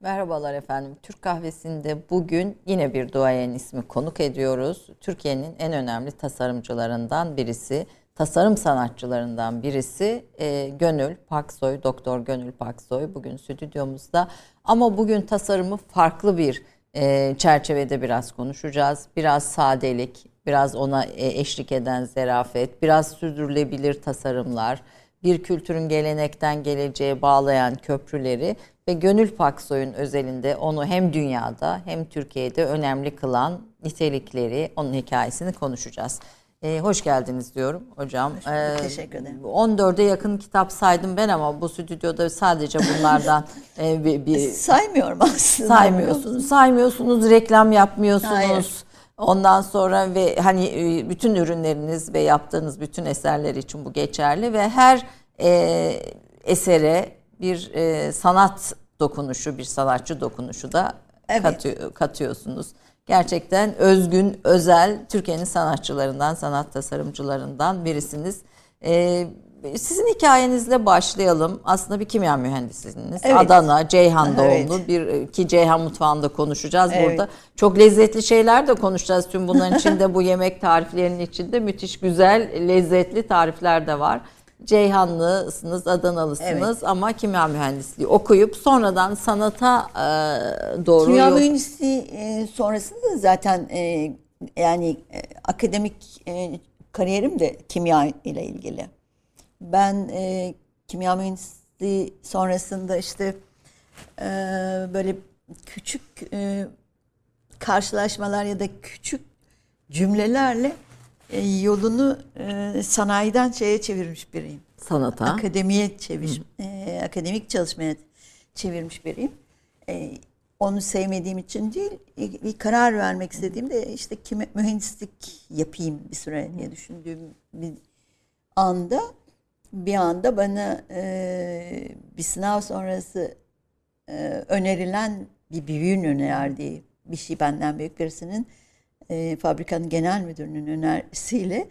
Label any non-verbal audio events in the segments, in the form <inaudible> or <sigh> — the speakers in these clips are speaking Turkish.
Merhabalar efendim. Türk kahvesinde bugün yine bir duayen ismi konuk ediyoruz. Türkiye'nin en önemli tasarımcılarından birisi, tasarım sanatçılarından birisi e, Gönül Paksoy, Doktor Gönül Paksoy bugün stüdyomuzda. Ama bugün tasarımı farklı bir e, çerçevede biraz konuşacağız. Biraz sadelik, biraz ona e, eşlik eden zerafet, biraz sürdürülebilir tasarımlar, bir kültürün gelenekten geleceğe bağlayan köprüleri ve Gönül Paksoy'un özelinde onu hem dünyada hem Türkiye'de önemli kılan nitelikleri, onun hikayesini konuşacağız. Ee, hoş geldiniz diyorum hocam. Hoş ee, Teşekkür ederim. 14'e yakın kitap saydım ben ama bu stüdyoda sadece bunlardan <laughs> e, bir, bir saymıyorum aslında. Saymıyorsunuz. Saymıyorsunuz, reklam yapmıyorsunuz. Hayır. Ondan sonra ve hani e, bütün ürünleriniz ve yaptığınız bütün eserler için bu geçerli ve her e, esere bir e, sanat dokunuşu, bir sanatçı dokunuşu da evet. katıyor, katıyorsunuz. Gerçekten özgün, özel Türkiye'nin sanatçılarından, sanat tasarımcılarından birisiniz. E, sizin hikayenizle başlayalım. Aslında bir kimya mühendisiniz. Evet. Adana, Ceyhan doğumlu. Evet. Bir ki Ceyhan mutfağında konuşacağız evet. burada. Çok lezzetli şeyler de konuşacağız. Tüm bunların içinde bu yemek tariflerinin içinde müthiş güzel, lezzetli tarifler de var. Ceyhanlısınız, Adanalısınız evet. ama kimya mühendisliği okuyup sonradan sanata e, doğru Kimya mühendisliği e, sonrasında zaten e, yani e, akademik e, kariyerim de kimya ile ilgili. Ben e, kimya mühendisliği sonrasında işte e, böyle küçük e, karşılaşmalar ya da küçük cümlelerle yolunu e, sanayiden şeye çevirmiş biriyim. Sanata. Akademiye çevirmiş, e, akademik çalışmaya çevirmiş biriyim. E, onu sevmediğim için değil, bir karar vermek istediğimde işte kime, mühendislik yapayım bir süre diye düşündüğüm bir anda bir anda bana e, bir sınav sonrası e, önerilen bir büyüğün önerdiği bir şey benden büyük birisinin e, fabrikanın genel müdürünün önerisiyle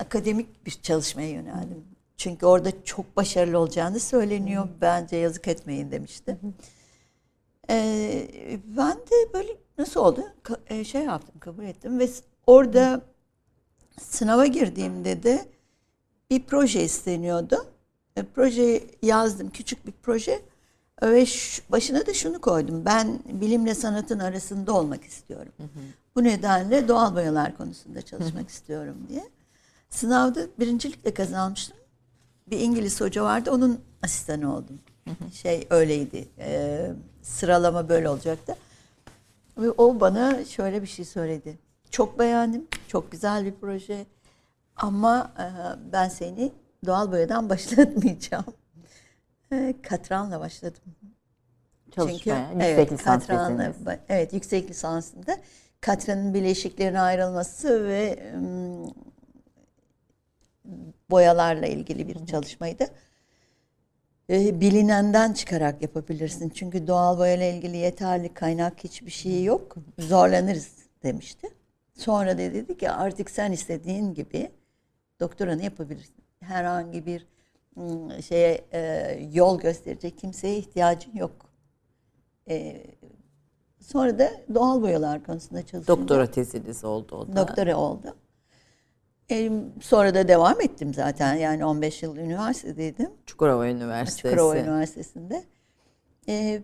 akademik bir çalışmaya yöneldim. Çünkü orada çok başarılı olacağını söyleniyor. Bence yazık etmeyin demişti. Ee, ben de böyle nasıl oldu? Ka- e, şey yaptım, kabul ettim ve orada sınava girdiğimde de bir proje isteniyordu. E, projeyi yazdım, küçük bir proje. Ve şu, başına da şunu koydum. Ben bilimle sanatın arasında olmak istiyorum. Hı hı. Bu nedenle doğal boyalar konusunda çalışmak istiyorum diye. Sınavda birincilikle kazanmıştım. Bir İngiliz hoca vardı, onun asistanı oldum. Şey öyleydi, e, sıralama böyle olacaktı. Ve o bana şöyle bir şey söyledi. Çok beğendim, çok güzel bir proje. Ama e, ben seni doğal boyadan <laughs> başlatmayacağım. E, katranla başladım. Çalışmaya, Çünkü, yüksek evet, lisans katranla, Evet, yüksek lisansında katranın bileşiklerine ayrılması ve boyalarla ilgili bir çalışmaydı. Bilinenden çıkarak yapabilirsin. Çünkü doğal boyayla ilgili yeterli kaynak hiçbir şey yok. Zorlanırız demişti. Sonra da dedi ki artık sen istediğin gibi doktoranı yapabilirsin. Herhangi bir şeye yol gösterecek kimseye ihtiyacın yok. E, sonra da doğal boyalar konusunda çalıştım. Doktora teziniz oldu o da. Doktora oldu. E, sonra da devam ettim zaten. Yani 15 yıl üniversitedeydim. Çukurova Üniversitesi. Çukurova Üniversitesi'nde. E,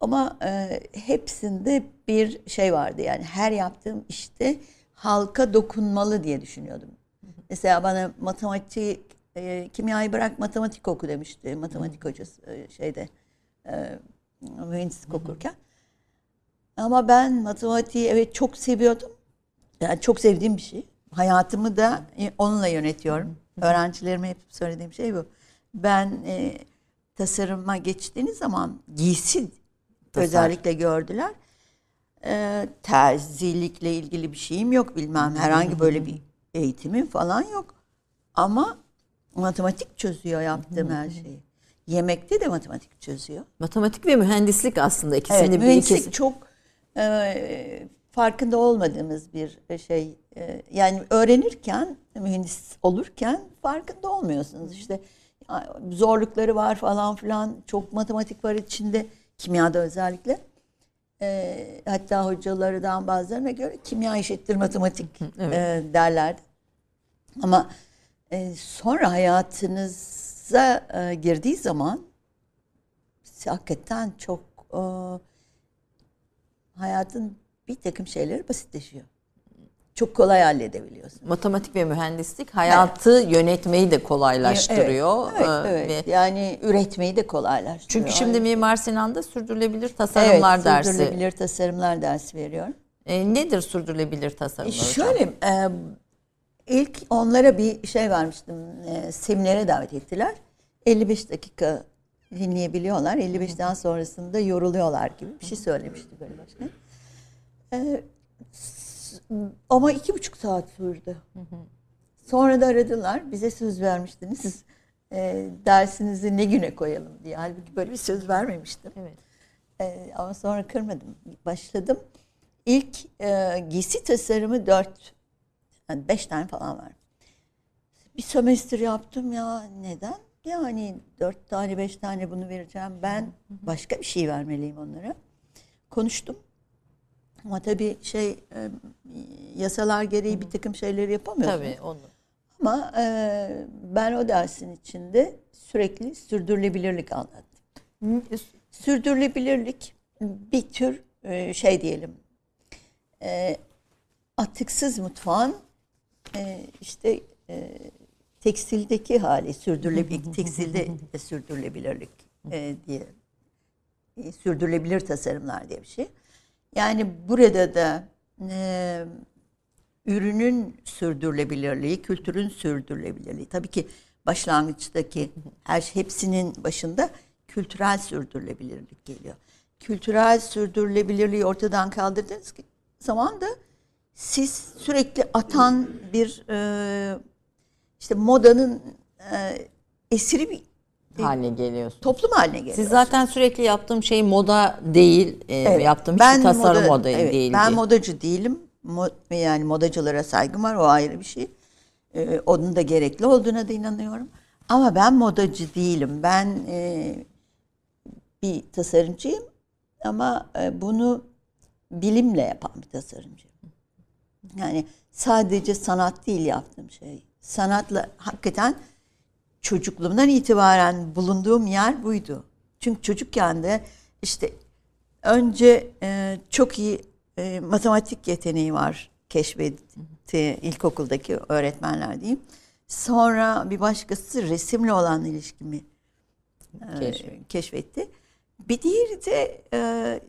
ama e, hepsinde bir şey vardı. Yani her yaptığım işte halka dokunmalı diye düşünüyordum. Mesela bana matematik, e, kimyayı bırak matematik oku demişti. Matematik hocası e, şeyde e, mühendislik okurken. Ama ben matematiği evet çok seviyordum. Yani çok sevdiğim bir şey. Hayatımı da onunla yönetiyorum. Öğrencilerime hep söylediğim şey bu. Ben e, tasarıma geçtiğiniz zaman giysi Tasar. özellikle gördüler. E, terzilikle ilgili bir şeyim yok bilmem. Herhangi böyle bir eğitimim falan yok. Ama matematik çözüyor yaptığım her şeyi. Yemekte de matematik çözüyor. Matematik ve mühendislik aslında ikisini evet, bir mühendislik ikisi. çok e, farkında olmadığımız bir şey. E, yani öğrenirken, mühendis olurken farkında olmuyorsunuz. İşte zorlukları var falan filan. Çok matematik var içinde. kimyada özellikle. E, hatta hocalardan bazılarına göre kimya eşittir matematik evet. e, derlerdi. Ama e, sonra hayatınıza e, girdiği zaman hakikaten çok e, hayatın bir takım şeyleri basitleşiyor. Çok kolay halledebiliyorsun. Matematik ve mühendislik hayatı evet. yönetmeyi de kolaylaştırıyor. Evet, evet, evet. Ve yani üretmeyi de kolaylaştırıyor. Çünkü şimdi Mimar Sinan'da sürdürülebilir tasarımlar evet, dersi. sürdürülebilir tasarımlar dersi veriyorum. E, nedir sürdürülebilir tasarımlar e, Şöyle, e, ilk onlara bir şey vermiştim. E, seminere davet ettiler. 55 dakika dinleyebiliyorlar. 55'ten sonrasında yoruluyorlar gibi bir şey söylemişti böyle başkan. Ee, ama iki buçuk saat sürdü. Sonra da aradılar. Bize söz vermiştiniz. E, dersinizi ne güne koyalım diye. Halbuki böyle bir söz vermemiştim. Evet. E, ama sonra kırmadım. Başladım. İlk e, giysi tasarımı dört, yani beş tane falan var. Bir sömestr yaptım ya. Neden? Yani dört tane, beş tane bunu vereceğim. Ben başka bir şey vermeliyim onlara. Konuştum. Ama tabii şey e, yasalar gereği bir takım şeyleri yapamıyorsun. Tabii onu. Ama e, ben o dersin içinde sürekli sürdürülebilirlik anlattım. Sürdürülebilirlik bir tür e, şey diyelim e, atıksız mutfağın e, işte e, tekstildeki hali sürdürülebilirlik, <laughs> tekstilde sürdürülebilirlik e, diye e, sürdürülebilir tasarımlar diye bir şey. Yani burada da e, ürünün sürdürülebilirliği, kültürün sürdürülebilirliği. Tabii ki başlangıçtaki her şey, hepsinin başında kültürel sürdürülebilirlik geliyor. Kültürel sürdürülebilirliği ortadan kaldırdığınız zaman da siz sürekli atan bir e, işte modanın e, esiri bir haline geliyorsun. Toplum haline geliyor. Siz zaten sürekli yaptığım şey moda değil, e, evet, yaptığım ben hiçbir tasarım moda, moda evet, değil. Ben modacı değilim. Mo, yani modacılara saygım var o ayrı bir şey. Ee, onun da gerekli olduğuna da inanıyorum. Ama ben modacı değilim. Ben e, bir tasarımcıyım ama e, bunu bilimle yapan bir tasarımcıyım. Yani sadece sanat değil yaptığım şey. Sanatla hakikaten çocukluğumdan itibaren bulunduğum yer buydu. Çünkü çocukken de işte önce e, çok iyi e, matematik yeteneği var keşfetti ilkokuldaki öğretmenler diyeyim. Sonra bir başkası resimle olan ilişkimi e, keşfetti. Bir diğeri de e,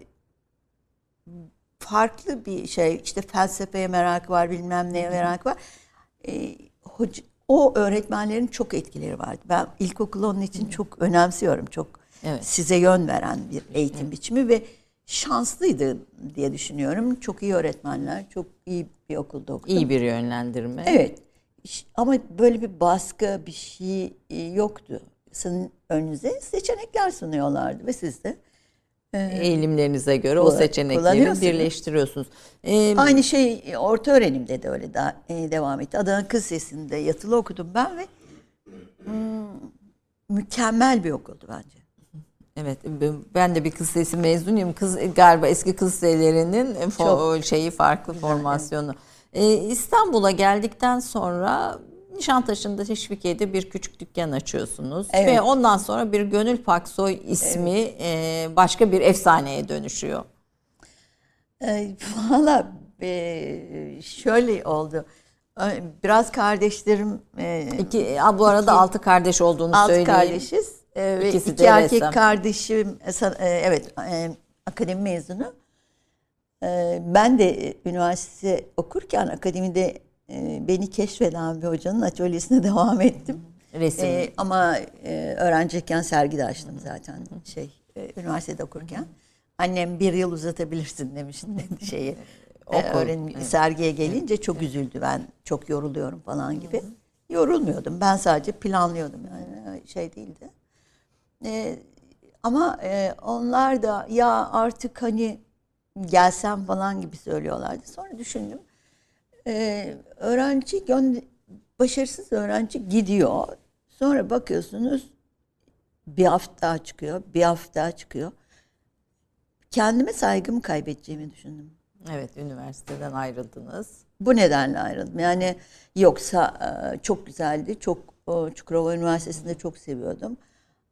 farklı bir şey işte felsefeye merak var bilmem neye merak var. E, hoca, o öğretmenlerin çok etkileri vardı. Ben ilkokulu onun için çok önemsiyorum. Çok evet. size yön veren bir eğitim evet. biçimi ve şanslıydı diye düşünüyorum. Çok iyi öğretmenler, çok iyi bir okulda okudum. İyi bir yönlendirme. Evet. Ama böyle bir baskı bir şey e, yoktu. Sizin önünüze seçenekler sunuyorlardı ve siz de e, eğilimlerinize göre o seçenekleri birleştiriyorsunuz. Ee, Aynı şey orta öğrenimde de öyle da, e, devam etti. Adana Kız Sesi'nde yatılı okudum ben ve hmm, mükemmel bir okuldu bence. Evet ben de bir kız sesi mezunuyum. Kız galiba eski kız liselerinin şeyi farklı formasyonu. Ee, İstanbul'a geldikten sonra Nişantaşı'nda Teşvikiye'de bir küçük dükkan açıyorsunuz. Evet. Ve ondan sonra bir Gönül Paksoy ismi evet. e, başka bir efsaneye dönüşüyor. E, Valla e, şöyle oldu. Biraz kardeşlerim... E, iki, bu arada iki, altı kardeş olduğunu altı söyleyeyim. Altı kardeşiz. E, ve İkisi iki erkek ressam. kardeşim, e, evet e, akademi mezunu. E, ben de üniversite okurken akademide beni keşfeden bir hocanın atölyesine <laughs> devam ettim. Resim. E, ama e, öğrenciyken sergi de açtım zaten şey e, üniversitede okurken. Annem bir yıl uzatabilirsin demişti <laughs> şeyi. e, öğrenim, evet. Sergiye gelince çok üzüldü ben çok yoruluyorum falan gibi. Yorulmuyordum ben sadece planlıyordum yani e, şey değildi. E, ama e, onlar da ya artık hani gelsem falan gibi söylüyorlardı. Sonra düşündüm e, öğrenci başarısız öğrenci gidiyor. Sonra bakıyorsunuz bir hafta çıkıyor, bir hafta çıkıyor. kendime saygımı kaybedeceğimi düşündüm. Evet, üniversiteden ayrıldınız. Bu nedenle ayrıldım. Yani yoksa e, çok güzeldi. Çok e, Çukurova Üniversitesi'nde çok seviyordum.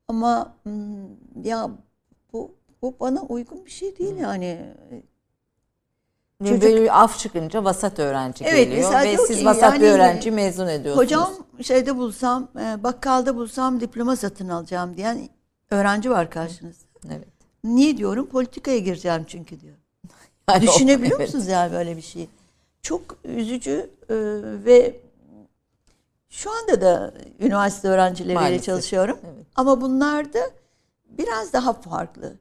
Ama hmm, ya bu bu bana uygun bir şey değil yani. Çocuk, böyle af çıkınca vasat öğrenci evet, geliyor ve siz vasat yani, bir öğrenci mezun ediyorsunuz. Hocam şeyde bulsam, e, bakkalda bulsam diploma satın alacağım diyen öğrenci var karşınızda. Evet. Niye diyorum? Politikaya gireceğim çünkü diyor. <laughs> Yani Düşünebiliyor o, evet. musunuz yani böyle bir şey? Çok üzücü e, ve şu anda da üniversite öğrencileriyle Maalesef. çalışıyorum. Evet. Ama bunlar da biraz daha farklı.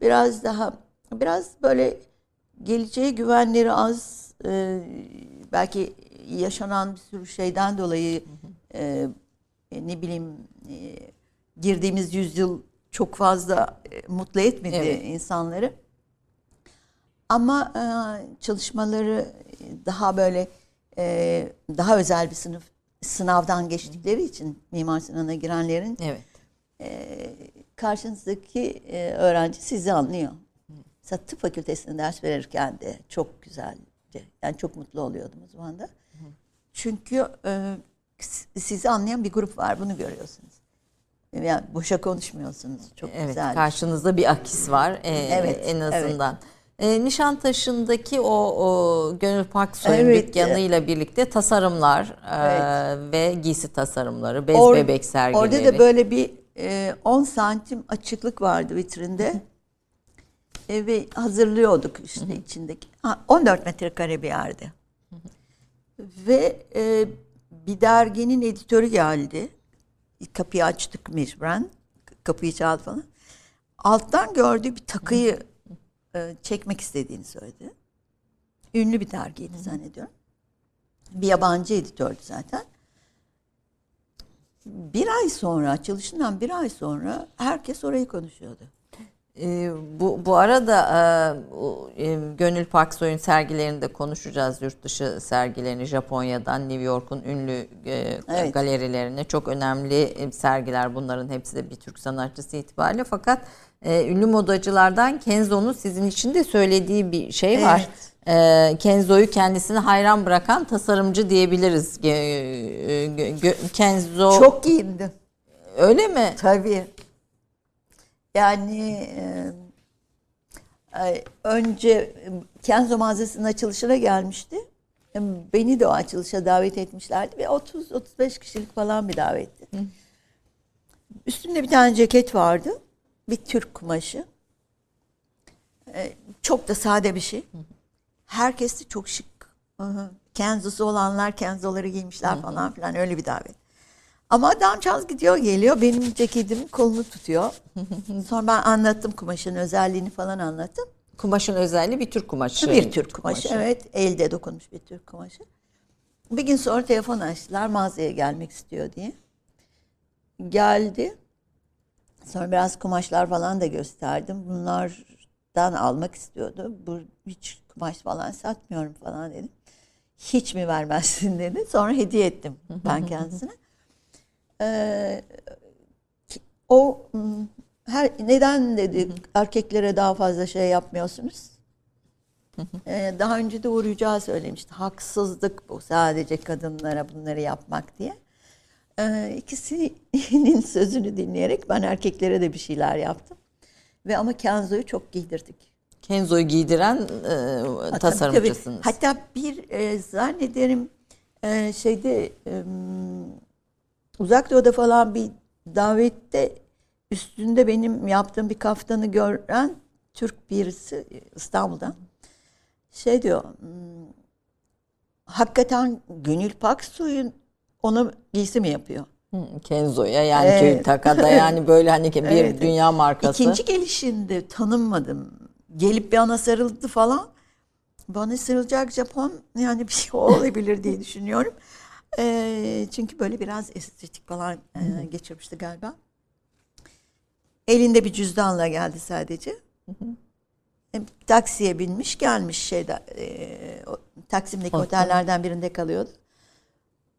Biraz daha biraz böyle geleceğe güvenleri az e, belki yaşanan bir sürü şeyden dolayı e, ne bileyim e, girdiğimiz yüzyıl çok fazla e, mutlu etmedi evet. insanları. Ama e, çalışmaları daha böyle e, daha özel bir sınıf sınavdan geçtikleri için Mimar Sinan'a girenlerin evet. e, karşınızdaki e, öğrenci sizi anlıyor. Mesela tıp fakültesinde ders verirken de çok güzeldi. Yani çok mutlu oluyordum o zaman da. Çünkü e, sizi anlayan bir grup var. Bunu görüyorsunuz. Yani boşa konuşmuyorsunuz. Çok evet, güzel. Karşınızda bir akis var. Ee, evet. En azından. Evet. E, Nişantaşı'ndaki o, o Gönül Paksoy'un evet. dükkanıyla birlikte tasarımlar evet. e, ve giysi tasarımları, bez Or, bebek sergileri. Orada da böyle bir e, 10 santim açıklık vardı vitrinde e, ve hazırlıyorduk işte içindeki. Ha, 14 metrekare bir hı. Ve e, bir derginin editörü geldi. Kapıyı açtık mecburen. Kapıyı çaldı falan. Alttan gördüğü bir takıyı e, çekmek istediğini söyledi. Ünlü bir dergiydi zannediyorum. Bir yabancı editördü zaten. Bir ay sonra, açılışından bir ay sonra herkes orayı konuşuyordu. E, bu, bu arada e, e, Gönül Paksoy'un sergilerini de konuşacağız. Yurt dışı sergilerini Japonya'dan New York'un ünlü e, evet. galerilerine. Çok önemli e, sergiler bunların hepsi de bir Türk sanatçısı itibariyle. Fakat e, ünlü modacılardan Kenzo'nun sizin için de söylediği bir şey var. Evet. Kenzo'yu kendisini hayran bırakan tasarımcı diyebiliriz. Kenzo... Çok giyindi. Öyle mi? Tabii. Yani e, önce Kenzo mağazasının açılışına gelmişti. Beni de o açılışa davet etmişlerdi ve 30-35 kişilik falan bir davetti. Hı. Üstümde bir tane ceket vardı. Bir Türk kumaşı. E, çok da sade bir şey. Herkes de çok şık. Kenzo'su olanlar Kenzo'ları giymişler falan filan öyle bir davet. Ama adamcağız gidiyor geliyor benim ceketimin kolunu tutuyor. <laughs> Sonra ben anlattım kumaşın özelliğini falan anlattım. Kumaşın özelliği bir Türk kumaşı. Bir Türk kumaşı, kumaşı. evet elde dokunmuş bir Türk kumaşı. Bir gün sonra telefon açtılar mağazaya gelmek istiyor diye. Geldi. Sonra biraz kumaşlar falan da gösterdim. Bunlardan almak istiyordu. Bu hiç kumaş falan satmıyorum falan dedim. Hiç mi vermezsin <laughs> dedi. Sonra hediye ettim ben <laughs> kendisine. O her neden dedi erkeklere daha fazla şey yapmıyorsunuz? ee, daha önce de Uğur söylemişti. Haksızlık bu sadece kadınlara bunları yapmak diye. Ee, ikisinin <laughs> sözünü dinleyerek ben erkeklere de bir şeyler yaptım. Ve ama Kenzo'yu çok giydirdik. Kenzo'yu giydiren e, tasarımcısınız. Tabii, tabii. Hatta bir e, zannederim e, şeyde e, Uzak Doğu'da falan bir davette üstünde benim yaptığım bir kaftanı gören Türk birisi İstanbul'dan şey diyor hmm, hakikaten Gönül Paksoy'un onu giysi mi yapıyor? Kenzo'ya yani evet. Takada yani böyle hani <laughs> bir evet. dünya markası. İkinci gelişinde tanınmadım. Gelip bir ana sarıldı falan. Bana sarılacak Japon yani bir şey <laughs> olabilir diye düşünüyorum. E, çünkü böyle biraz estetik falan e, geçirmişti galiba. Elinde bir cüzdanla geldi sadece. E, taksiye binmiş gelmiş şeyde e, o, Taksim'deki otellerden birinde kalıyordu.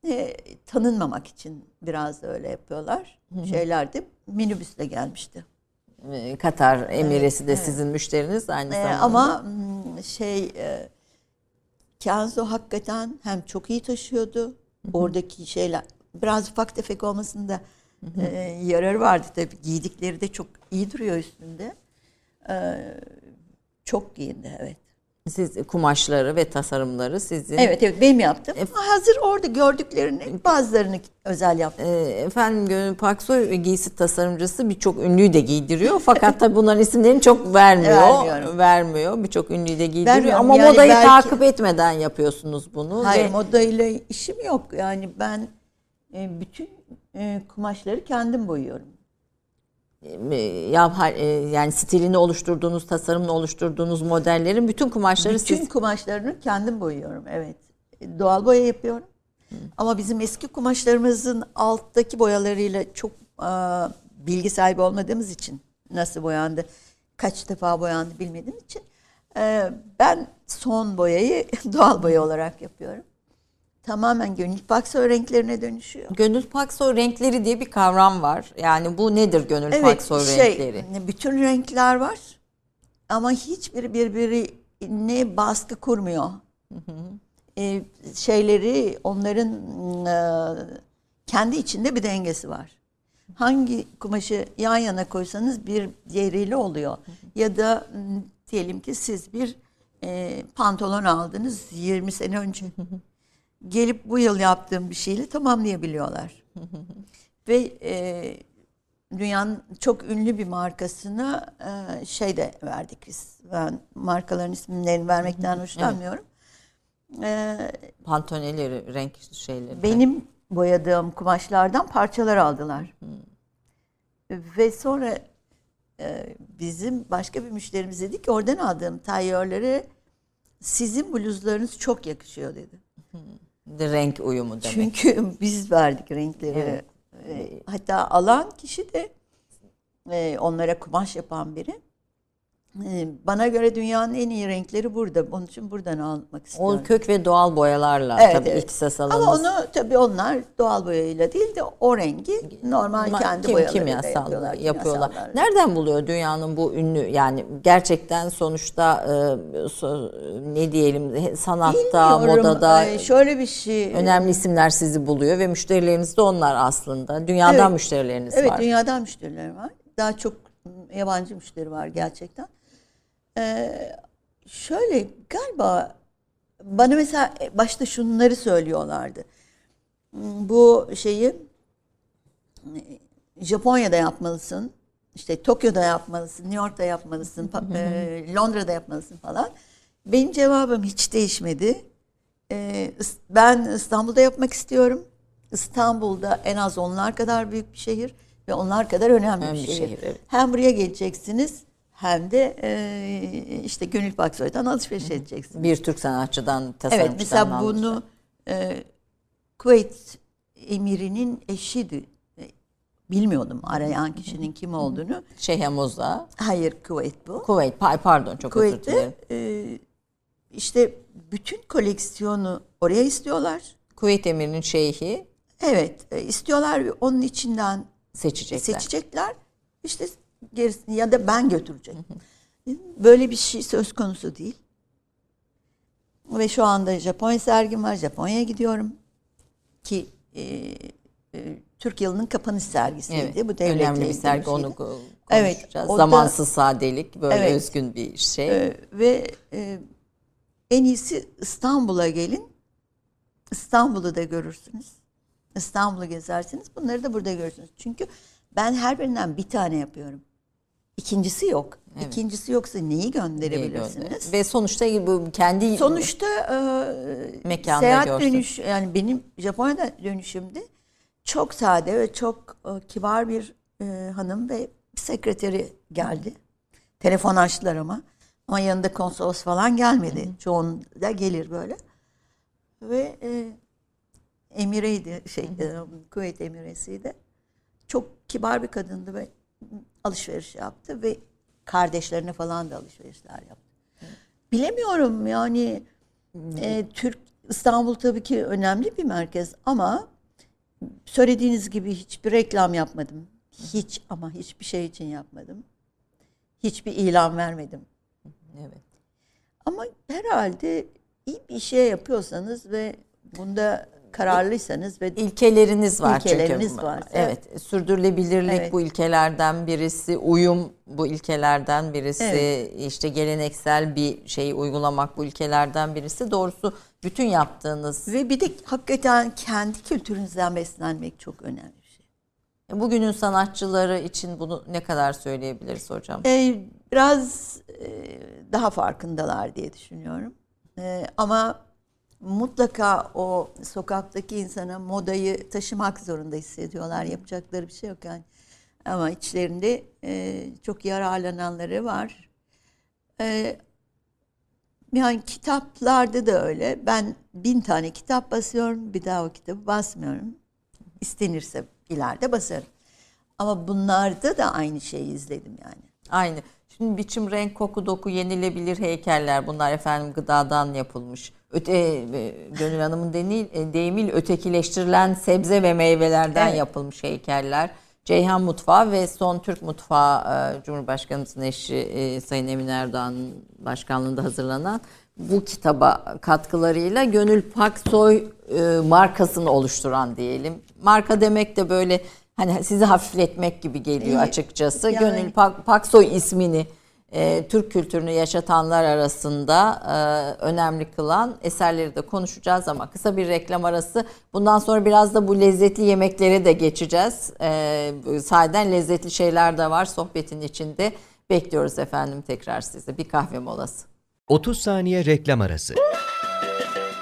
E, tanınmamak için biraz da öyle yapıyorlar. Şeylerdi minibüsle gelmişti. Katar Emiresi de sizin müşteriniz aynı zamanda. ama şey e, Kenzo hakikaten hem çok iyi taşıyordu. Oradaki şeyler biraz ufak tefek olmasında e, yararı vardı tabii. Giydikleri de çok iyi duruyor üstünde. Ee, çok giyindi evet. Siz kumaşları ve tasarımları sizin. Evet evet benim yaptım. Hazır orada gördüklerini bazılarını özel yaptım. E, Efendim Gönül Paksoy giysi tasarımcısı birçok ünlüyü de giydiriyor. Fakat tabii bunların isimlerini çok vermiyor. Vermiyorum. Vermiyor. Birçok ünlüyü de giydiriyor. Vermiyorum. Ama Yani modayı belki- takip etmeden yapıyorsunuz bunu. Hayır ve modayla işim yok. Yani ben e, bütün e, kumaşları kendim boyuyorum. Ya, yani stilini oluşturduğunuz, tasarımını oluşturduğunuz modellerin bütün kumaşları Bütün siz kumaşlarını kendim boyuyorum. Evet. Doğal boya yapıyorum. Ama bizim eski kumaşlarımızın alttaki boyalarıyla çok e, bilgi sahibi olmadığımız için nasıl boyandı, kaç defa boyandı bilmediğim için e, ben son boyayı <laughs> doğal boya olarak yapıyorum. Tamamen gönül paksoy renklerine dönüşüyor. Gönül Paksoy renkleri diye bir kavram var. Yani bu nedir Gönül Paksoy şey, renkleri? Bütün renkler var ama hiçbiri birbirine baskı kurmuyor. Ee, şeyleri onların e, kendi içinde bir dengesi var. Hangi kumaşı yan yana koysanız bir diğeriyle oluyor. Ya da diyelim ki siz bir e, pantolon aldınız 20 sene önce. Gelip bu yıl yaptığım bir şeyle tamamlayabiliyorlar. <laughs> Ve e, dünyanın çok ünlü bir markasına e, şey de verdik biz. Ben markaların isimlerini vermekten hoşlanmıyorum. E, Pantoneleri, renk şeyleri. benim boyadığım kumaşlardan parçalar aldılar. Ve sonra e, bizim başka bir müşterimiz dedi ki oradan aldığım tayyörlere sizin bluzlarınız çok yakışıyor dedi. De renk uyumu demek. Çünkü <laughs> biz verdik renkleri. Evet. E, Hatta alan kişi de e, onlara kumaş yapan biri. E, Bana göre dünyanın en iyi renkleri burada. Onun için buradan almak istiyorum. O kök ve doğal boyalarla Evet, tabii evet. ihtisas Ama alanınız. onu tabii onlar doğal boyayla değil de o rengi normal Ma- kendi kim- boyalarıyla kimyasal yapıyorlar. yapıyorlar. kimyasallarla. Nereden buluyor dünyanın bu ünlü yani gerçekten sonuçta e, ne diyelim sanatta, Bilmiyorum, modada e, şöyle bir şey. önemli isimler sizi buluyor ve müşterileriniz de onlar aslında. Dünyadan Evet. müşterileriniz Evet, var. dünyadan müşteriler var. Daha çok yabancı müşteri var gerçekten. Ee, şöyle galiba bana mesela başta şunları söylüyorlardı. Bu şeyi e, Japonya'da yapmalısın. işte Tokyo'da yapmalısın, New York'ta yapmalısın, e, <laughs> Londra'da yapmalısın falan. Benim cevabım hiç değişmedi. Ee, ben İstanbul'da yapmak istiyorum. İstanbul'da en az onlar kadar büyük bir şehir ve onlar kadar önemli Önemli bir bir şehir. şehir, evet. Hem buraya geleceksiniz hem de e, işte Gönül Paksoy'dan alışveriş edeceksiniz. Bir Türk sanatçıdan, tasarımcıdan Evet mesela bunu e, Kuveyt emirinin eşiydi. Bilmiyordum arayan kişinin kim olduğunu. Şeyh Moza, Hayır Kuveyt bu. Kuveyt, pa- pardon çok özür dilerim. Kuveyt'te e, işte bütün koleksiyonu oraya istiyorlar. Kuveyt emirinin şeyhi Evet e, istiyorlar ve onun içinden seçecekler. seçecekler. İşte gerisini ya da ben götüreceğim. Böyle bir şey söz konusu değil. Ve şu anda Japonya sergim var. Japonya'ya gidiyorum. Ki e, e, Türk yılının kapanış sergisiydi. Evet, Bu devletle önemli bir sergi onu ko- Evet, konuşacağız. o da- Zamansız sadelik böyle Evet. özgün bir şey. Ee, ve e, en iyisi İstanbul'a gelin. İstanbul'u da görürsünüz. İstanbul'u gezersiniz. Bunları da burada görürsünüz. Çünkü ben her birinden bir tane yapıyorum. İkincisi yok. İkincisi yoksa neyi gönderebilirsiniz? Ve sonuçta bu kendi Sonuçta e, Mekanda seyahat görsün. dönüş yani benim Japonya'da dönüşümde çok sade ve çok e, kibar bir e, hanım ve sekreteri geldi. Telefon açtılar ama. Ama yanında konsolos falan gelmedi. Çoğunda gelir böyle. Ve e, emireydi şey e, Kuveyt emiresiydi. Çok kibar bir kadındı ve alışveriş yaptı ve kardeşlerine falan da alışverişler yaptı. Bilemiyorum yani e, Türk İstanbul tabii ki önemli bir merkez ama söylediğiniz gibi hiçbir reklam yapmadım. Hiç ama hiçbir şey için yapmadım. Hiçbir ilan vermedim. Evet. Ama herhalde iyi bir şey yapıyorsanız ve bunda kararlıysanız ve ilkeleriniz var ilkeleriniz çünkü. Var. Evet, sürdürülebilirlik evet. bu ilkelerden birisi, uyum bu ilkelerden birisi, evet. işte geleneksel bir şeyi uygulamak bu ilkelerden birisi. Doğrusu bütün yaptığınız ve bir de hakikaten kendi kültürünüzden beslenmek çok önemli bir şey. Bugünün sanatçıları için bunu ne kadar söyleyebiliriz hocam? Ee, biraz e, daha farkındalar diye düşünüyorum. E, ama mutlaka o sokaktaki insana modayı taşımak zorunda hissediyorlar. Yapacakları bir şey yok yani. Ama içlerinde e, çok yararlananları var. E, yani kitaplarda da öyle. Ben bin tane kitap basıyorum. Bir daha o kitabı basmıyorum. İstenirse ileride basarım. Ama bunlarda da aynı şeyi izledim yani. Aynı. Şimdi biçim, renk, koku, doku, yenilebilir heykeller bunlar efendim gıdadan yapılmış. Öte, e, Gönül Hanım'ın e, deyimiyle ötekileştirilen sebze ve meyvelerden evet. yapılmış heykeller. Ceyhan Mutfağı ve Son Türk Mutfağı e, Cumhurbaşkanımızın eşi Sayın Emin Erdoğan başkanlığında hazırlanan bu kitaba katkılarıyla Gönül Paksoy markasını oluşturan diyelim. Marka demek de böyle hani sizi hafifletmek gibi geliyor açıkçası. Yani, Gönül Pak, Paksoy ismini e, Türk kültürünü yaşatanlar arasında e, önemli kılan eserleri de konuşacağız ama kısa bir reklam arası. Bundan sonra biraz da bu lezzetli yemeklere de geçeceğiz. E, sahiden lezzetli şeyler de var sohbetin içinde. Bekliyoruz efendim tekrar sizi. Bir kahve molası. 30 saniye reklam arası.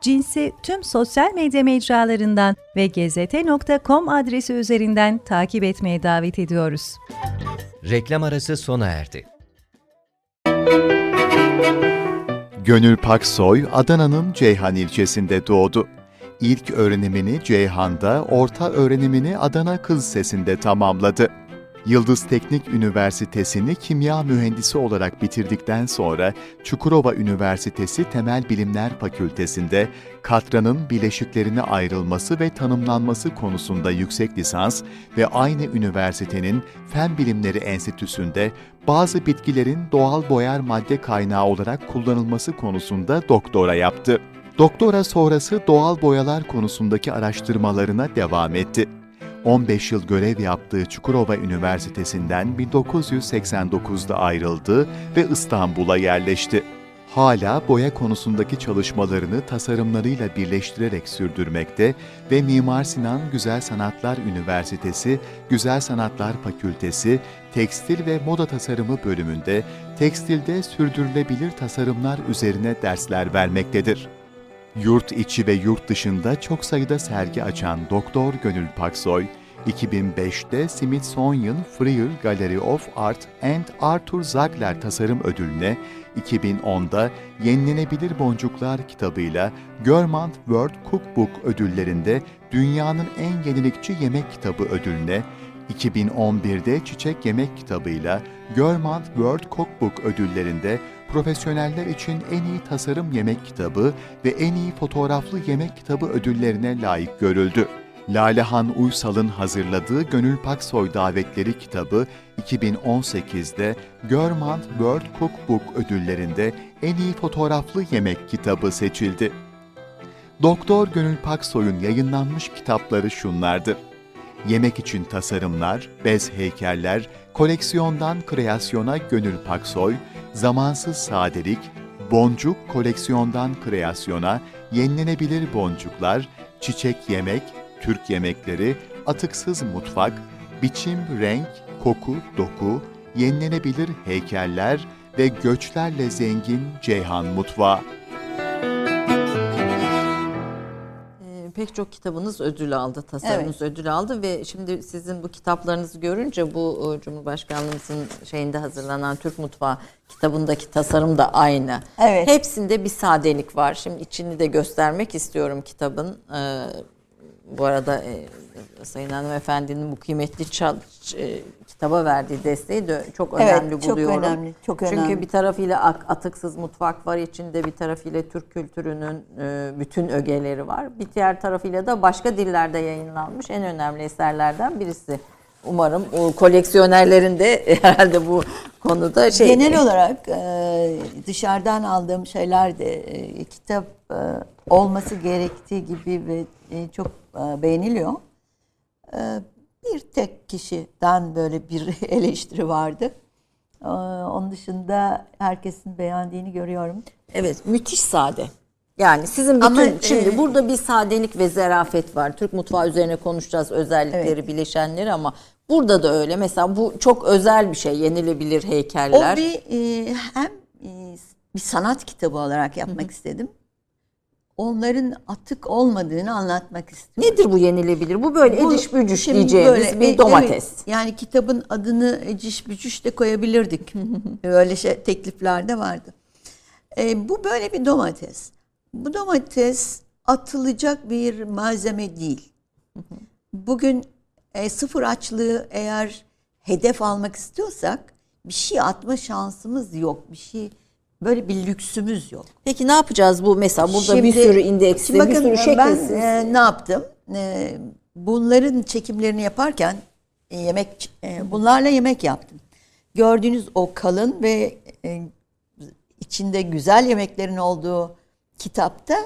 cinsi tüm sosyal medya mecralarından ve gezete.com adresi üzerinden takip etmeye davet ediyoruz. Reklam arası sona erdi. Gönül Paksoy, Adana'nın Ceyhan ilçesinde doğdu. İlk öğrenimini Ceyhan'da, orta öğrenimini Adana Kız Sesi'nde tamamladı. Yıldız Teknik Üniversitesi'ni kimya mühendisi olarak bitirdikten sonra Çukurova Üniversitesi Temel Bilimler Fakültesi'nde katranın bileşiklerine ayrılması ve tanımlanması konusunda yüksek lisans ve aynı üniversitenin Fen Bilimleri Enstitüsü'nde bazı bitkilerin doğal boyar madde kaynağı olarak kullanılması konusunda doktora yaptı. Doktora sonrası doğal boyalar konusundaki araştırmalarına devam etti. 15 yıl görev yaptığı Çukurova Üniversitesi'nden 1989'da ayrıldı ve İstanbul'a yerleşti. Hala boya konusundaki çalışmalarını tasarımlarıyla birleştirerek sürdürmekte ve Mimar Sinan Güzel Sanatlar Üniversitesi Güzel Sanatlar Fakültesi Tekstil ve Moda Tasarımı bölümünde tekstilde sürdürülebilir tasarımlar üzerine dersler vermektedir. Yurt içi ve yurt dışında çok sayıda sergi açan Doktor Gönül Paksoy, 2005'te Smithsonian Freer Gallery of Art and Arthur Zagler Tasarım Ödülü'ne, 2010'da Yenilenebilir Boncuklar kitabıyla Görmant World Cookbook ödüllerinde Dünyanın en yenilikçi yemek kitabı ödülüne, 2011'de Çiçek Yemek kitabıyla Görmant World Cookbook ödüllerinde profesyoneller için en iyi tasarım yemek kitabı ve en iyi fotoğraflı yemek kitabı ödüllerine layık görüldü. Lalehan Uysal'ın hazırladığı Gönül Paksoy Davetleri kitabı 2018'de Görmant World Cookbook ödüllerinde en iyi fotoğraflı yemek kitabı seçildi. Doktor Gönül Paksoy'un yayınlanmış kitapları şunlardır. Yemek için tasarımlar, bez heykeller, koleksiyondan kreasyona Gönül Paksoy, zamansız sadelik, boncuk koleksiyondan kreasyona, yenilenebilir boncuklar, çiçek yemek, Türk yemekleri, atıksız mutfak, biçim, renk, koku, doku, yenilenebilir heykeller ve göçlerle zengin Ceyhan mutfağı. Pek çok kitabınız ödül aldı, tasarımınız evet. ödül aldı ve şimdi sizin bu kitaplarınızı görünce bu e, Cumhurbaşkanlığımızın şeyinde hazırlanan Türk Mutfağı kitabındaki tasarım da aynı. Evet. Hepsinde bir sadelik var. Şimdi içini de göstermek istiyorum kitabın. Ee, bu arada e, Sayın Hanımefendinin bu kıymetli çal, e, kitaba verdiği desteği de çok önemli evet, buluyorum. Çok önemli, çok önemli. Çünkü bir tarafıyla atıksız mutfak var içinde, bir tarafıyla Türk kültürünün e, bütün ögeleri var. Bir diğer tarafıyla da başka dillerde yayınlanmış en önemli eserlerden birisi. Umarım o koleksiyonerlerin de <laughs> herhalde bu konuda şey... Genel olarak e, dışarıdan aldığım şeyler de e, kitap e, olması gerektiği gibi ve e, çok e, beğeniliyor. E, bir tek kişiden böyle bir <laughs> eleştiri vardı. E, onun dışında herkesin beğendiğini görüyorum. Evet, müthiş sade. Yani sizin bütün Ama, şimdi e, burada bir sadelik ve zerafet var. Türk mutfağı üzerine konuşacağız özellikleri, evet. bileşenleri ama burada da öyle. Mesela bu çok özel bir şey, yenilebilir heykeller. O bir e, hem e, bir sanat kitabı olarak yapmak Hı-hı. istedim onların atık olmadığını anlatmak istiyorum. Nedir bu yenilebilir? Bu böyle bu, eciş bücüş diyeceğimiz böyle, bir domates. Evet, yani kitabın adını eciş bücüş de koyabilirdik. böyle şey teklifler de vardı. E, bu böyle bir domates. Bu domates atılacak bir malzeme değil. Bugün e, sıfır açlığı eğer hedef almak istiyorsak bir şey atma şansımız yok. Bir şey Böyle bir lüksümüz yok. Peki ne yapacağız bu mesela burada şimdi, bir sürü bakın, bir sürü şekilsiz. Ben e, ne yaptım? E, bunların çekimlerini yaparken e, yemek e, bunlarla yemek yaptım. Gördüğünüz o kalın ve e, içinde güzel yemeklerin olduğu kitapta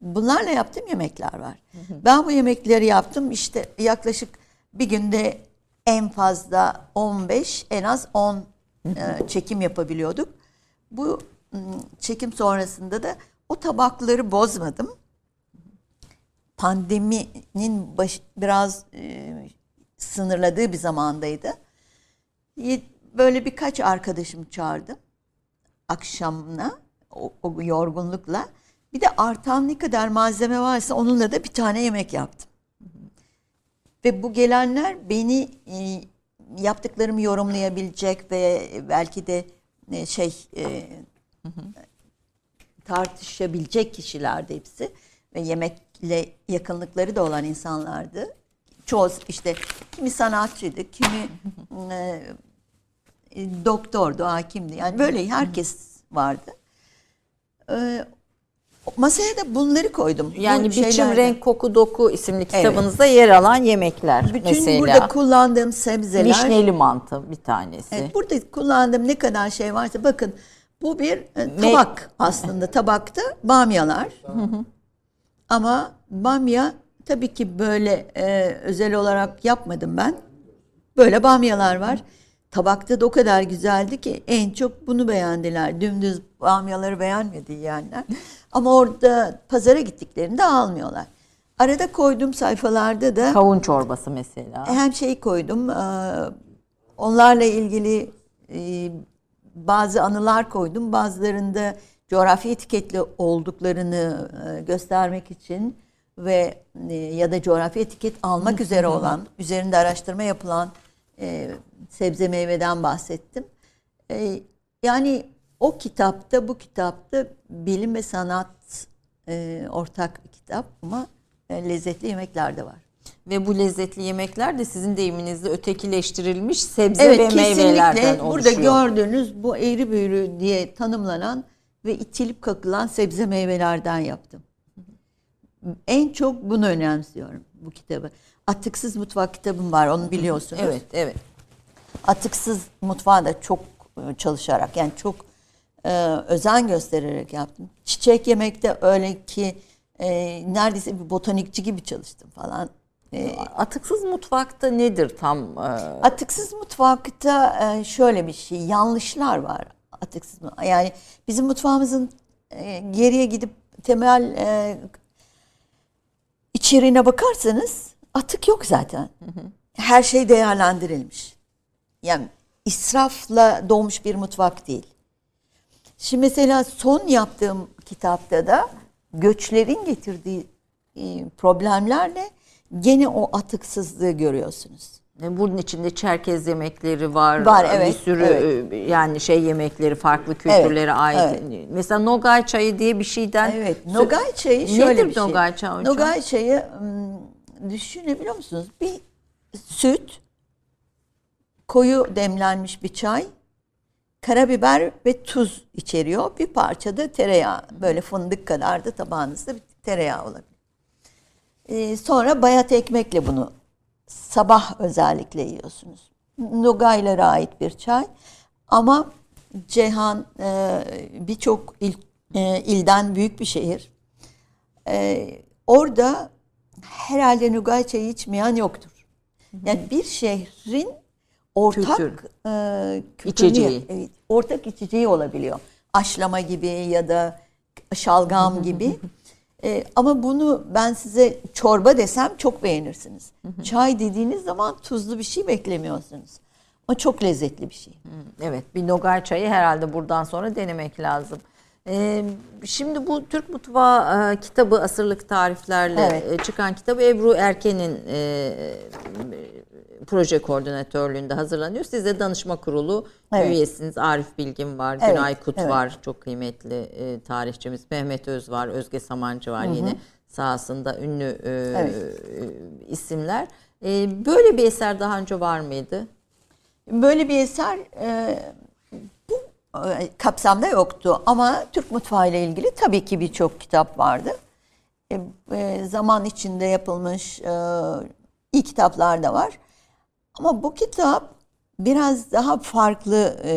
bunlarla yaptığım yemekler var. Ben bu yemekleri yaptım işte yaklaşık bir günde en fazla 15 en az 10 e, çekim yapabiliyorduk. Bu çekim sonrasında da o tabakları bozmadım. Pandeminin baş, biraz e, sınırladığı bir zamandaydı. Böyle birkaç arkadaşım çağırdım akşamına o, o yorgunlukla. Bir de artan ne kadar malzeme varsa onunla da bir tane yemek yaptım. Ve bu gelenler beni e, yaptıklarımı yorumlayabilecek ve belki de e, şey e, tartışabilecek kişilerdi hepsi. Ve yemekle yakınlıkları da olan insanlardı. Çoğu işte kimi sanatçıydı, kimi e, doktordu, hakimdi. Yani böyle herkes vardı. Masaya da bunları koydum. Yani Bu Biçim, şeylerden. Renk, Koku, Doku isimli kitabınızda evet. yer alan yemekler Bütün mesela. burada kullandığım sebzeler. Vişneli mantı bir tanesi. Evet, burada kullandığım ne kadar şey varsa bakın bu bir e, tabak Me aslında. <laughs> Tabakta bamyalar. Ama bamya tabii ki böyle e, özel olarak yapmadım ben. Böyle bamyalar var. Tabakta da o kadar güzeldi ki en çok bunu beğendiler. Dümdüz bamyaları beğenmedi yiyenler. Ama orada pazara gittiklerinde almıyorlar. Arada koyduğum sayfalarda da... Kavun çorbası mesela. Hem şey koydum. E, onlarla ilgili e, bazı anılar koydum. Bazılarında coğrafi etiketli olduklarını e, göstermek için ve e, ya da coğrafi etiket almak üzere olan, üzerinde araştırma yapılan e, sebze meyveden bahsettim. Yani o kitapta, bu kitapta bilim ve sanat ortak bir kitap ama lezzetli yemekler de var. Ve bu lezzetli yemekler de sizin deyiminizde ötekileştirilmiş sebze evet, ve meyvelerden oluşuyor. Burada gördüğünüz bu eğri büğrü diye tanımlanan ve itilip kakılan sebze meyvelerden yaptım. En çok bunu önemsiyorum bu kitabı. Atıksız mutfak kitabım var onu biliyorsunuz. Evet, evet. Atıksız mutfağı da çok e, çalışarak yani çok e, özen göstererek yaptım. Çiçek yemekte öyle ki e, neredeyse bir botanikçi gibi çalıştım falan. E, atıksız mutfakta nedir tam? E... Atıksız mutfakta e, şöyle bir şey, yanlışlar var. Atıksız yani bizim mutfağımızın e, geriye gidip temel e, içeriğine bakarsanız atık yok zaten. Her şey değerlendirilmiş. Yani israfla doğmuş bir mutfak değil. Şimdi mesela son yaptığım kitapta da göçlerin getirdiği e, problemlerle gene o atıksızlığı görüyorsunuz. E, Bunun içinde Çerkez yemekleri var. Var, Bir evet, sürü evet. e, yani şey yemekleri farklı kültürlere ait. Mesela Nogay çayı diye bir şeyden. Evet. Nogay çayı şöyle Nedir bir şey. Nogay çayı hocam? Nogay çayı düşünebiliyor musunuz? Bir süt, koyu demlenmiş bir çay, karabiber ve tuz içeriyor. Bir parça da tereyağı. Böyle fındık kadar da tabağınızda bir tereyağı olabilir. Ee, sonra bayat ekmekle bunu sabah özellikle yiyorsunuz. Nogaylara ait bir çay. Ama Ceyhan e, birçok il, e, ilden büyük bir şehir. E, orada herhalde Nogay çayı içmeyen yoktur. Yani bir şehrin ortak Kültür. e, İçeceği. evet, ortak içeceği olabiliyor. Aşlama gibi ya da şalgam <laughs> gibi. E, ama bunu ben size çorba desem çok beğenirsiniz. Çay dediğiniz zaman tuzlu bir şey beklemiyorsunuz. Ama çok lezzetli bir şey. Evet bir Nogay çayı herhalde buradan sonra denemek lazım. Ee, şimdi bu Türk Mutfağı e, kitabı Asırlık Tariflerle Evet. e, çıkan kitabı Ebru Erken'in e, e, proje koordinatörlüğünde hazırlanıyor. Siz de danışma kurulu Evet. üyesiniz. Arif Bilgin var, Evet, Günay Kut evet. var çok kıymetli e, tarihçimiz. Mehmet Öz var, Özge Samancı var yine sahasında ünlü e, Evet. e, isimler. E, böyle bir eser daha önce var mıydı? Böyle bir eser e, bu e, kapsamda yoktu ama Türk mutfağı ile ilgili tabii ki birçok kitap vardı. E, e, zaman içinde yapılmış e, iyi kitaplar da var. Ama bu kitap biraz daha farklı e,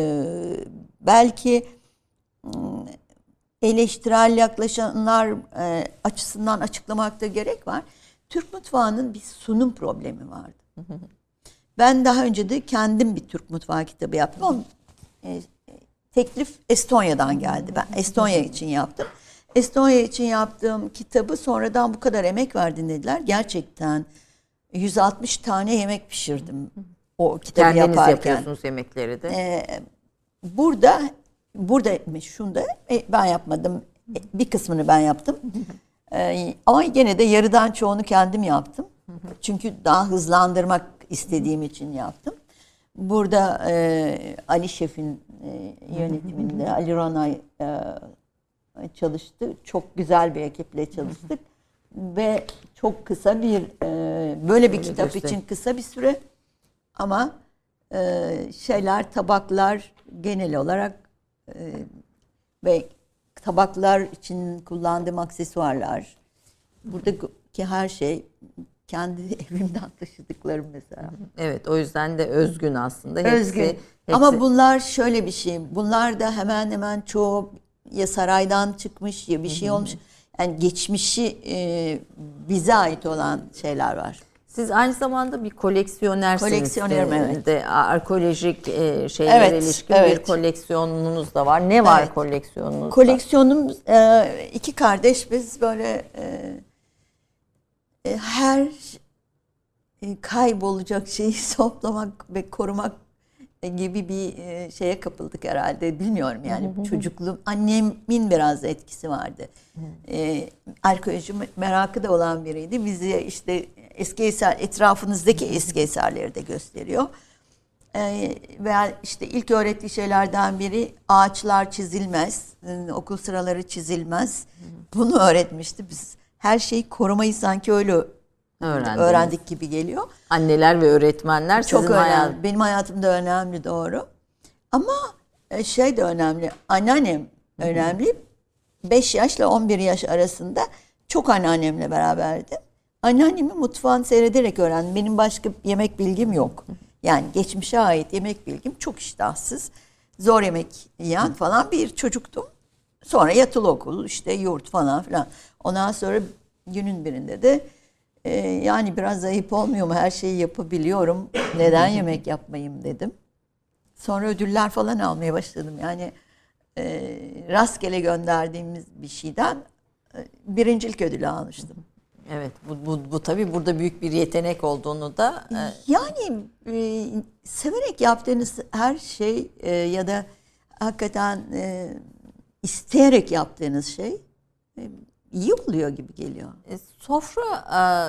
belki m, eleştirel yaklaşanlar e, açısından açıklamakta gerek var. Türk mutfağının bir sunum problemi vardı. <laughs> Ben daha önce de kendim bir Türk mutfağı kitabı yaptım ama e, teklif Estonya'dan geldi. Ben Estonya <laughs> için yaptım. Estonya için yaptığım kitabı sonradan bu kadar emek verdin dediler. Gerçekten 160 tane yemek pişirdim o kitabı Kendiniz yaparken. yapıyorsunuz yemekleri de. Ee, burada burada şunda e, ben yapmadım. E, Bir kısmını ben yaptım. Ee, ama gene de yarıdan çoğunu kendim yaptım. Çünkü daha hızlandırmak istediğim için yaptım. Burada e, Ali Şef'in e, yönetiminde Ali Ronay e, çalıştı. Çok güzel bir ekiple çalıştık. Ve çok kısa bir e, böyle bir kitap göster- için kısa bir süre ama e, şeyler tabaklar genel olarak e, ve tabaklar için kullandığım aksesuarlar buradaki her şey kendi <laughs> evimden taşıdıklarım mesela. Evet o yüzden de özgün aslında. Hepsi, Özgün. hepsi- Ama bunlar şöyle bir şey. Bunlar da hemen hemen çoğu ya saraydan çıkmış ya bir şey olmuş. Yani geçmişi e, bize ait olan şeyler var. Siz aynı zamanda bir koleksiyonersiniz. Koleksiyonerim, de, evet. de arkeolojik e, şeylere Evet, ilişkin bir evet. koleksiyonunuz da var. Ne var Evet. koleksiyonunuzda? Koleksiyonum e, iki kardeş biz böyle e, e, her e, kaybolacak şeyi <laughs> toplamak ve korumak gibi bir e, şeye kapıldık herhalde. Bilmiyorum yani çocukluğum annemin biraz etkisi vardı. E, arkeoloji merakı da olan biriydi. Bizi işte eski eser etrafınızdaki eski eserleri de gösteriyor. Ee, veya işte ilk öğrettiği şeylerden biri ağaçlar çizilmez, e, okul sıraları çizilmez. Bunu öğretmişti. Biz her şeyi korumayı sanki öyle Öğrendiniz. öğrendik gibi geliyor. Anneler ve öğretmenler Çok önemli. hayat- Benim hayatımda önemli doğru. Ama e, şey de önemli. Anneannem önemli. 5 yaşla 11 yaş arasında çok anneannemle beraberdim. Anneannemin mutfağını seyrederek öğrendim. Benim başka yemek bilgim yok. Yani geçmişe ait yemek bilgim çok iştahsız. Zor yemek yiyen falan bir çocuktum. Sonra yatılı okul, işte yurt falan filan. Ondan sonra günün birinde de e, yani biraz ayıp olmuyor mu? Her şeyi yapabiliyorum. Neden yemek yapmayayım dedim. Sonra ödüller falan almaya başladım. Yani e, rastgele gönderdiğimiz bir şeyden e, birincilik ödülü almıştım. Evet bu, bu, bu tabii burada büyük bir yetenek olduğunu da e, Yani e, severek yaptığınız her şey e, ya da hakikaten e, isteyerek yaptığınız şey e, iyi oluyor gibi geliyor. E, sofra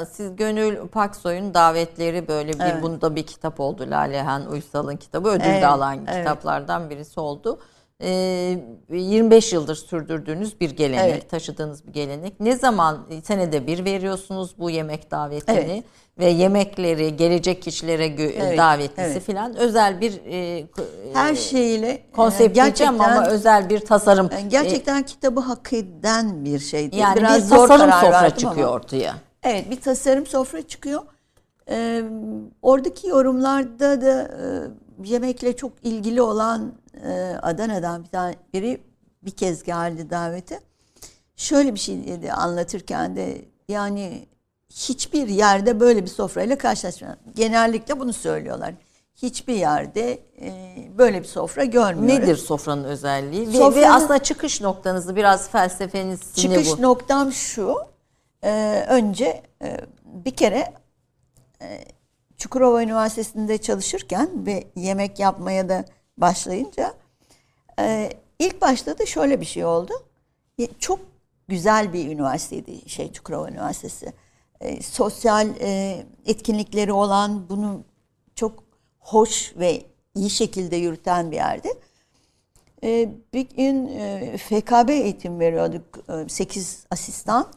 e, siz Gönül Paksoy'un davetleri böyle bir Evet. bunda bir kitap oldu. Lalehan Uysal'ın kitabı ödül Evet, de alan evet. kitaplardan birisi oldu. E, 25 yıldır sürdürdüğünüz bir gelenek, Evet. taşıdığınız bir gelenek. Ne zaman senede bir veriyorsunuz bu yemek davetini Evet. ve yemekleri gelecek kişilere gö- Evet, davetlisi evet. filan özel bir e, k- Her e, şeyiyle e, konsept diyeceğim ama özel bir tasarım. Gerçekten kitabı hak eden bir şeydi. E, yani Biraz bir zor tasarım sofra çıkıyor ama. ortaya. Evet bir tasarım sofra çıkıyor. Ee, oradaki yorumlarda da e, yemekle çok ilgili olan e, Adana'dan bir tane biri bir kez geldi davete. Şöyle bir şey dedi anlatırken de yani hiçbir yerde böyle bir sofrayla karşılaşmadım. Genellikle bunu söylüyorlar. Hiçbir yerde e, böyle bir sofra görmüyorum. Nedir sofranın özelliği? Ve- Ve, Sofranın- aslında çıkış noktanızı biraz felsefeniz ne Çıkış bu? noktam şu. e, önce e, bir kere e, Çukurova Üniversitesi'nde çalışırken ve yemek yapmaya da başlayınca e, ilk başta da şöyle bir şey oldu. E, Çok güzel bir üniversiteydi şey Çukurova Üniversitesi. E, sosyal e, etkinlikleri olan bunu çok hoş ve iyi şekilde yürüten bir yerdi. Ee, bir gün e, FKB eğitim veriyorduk. 8 asistan.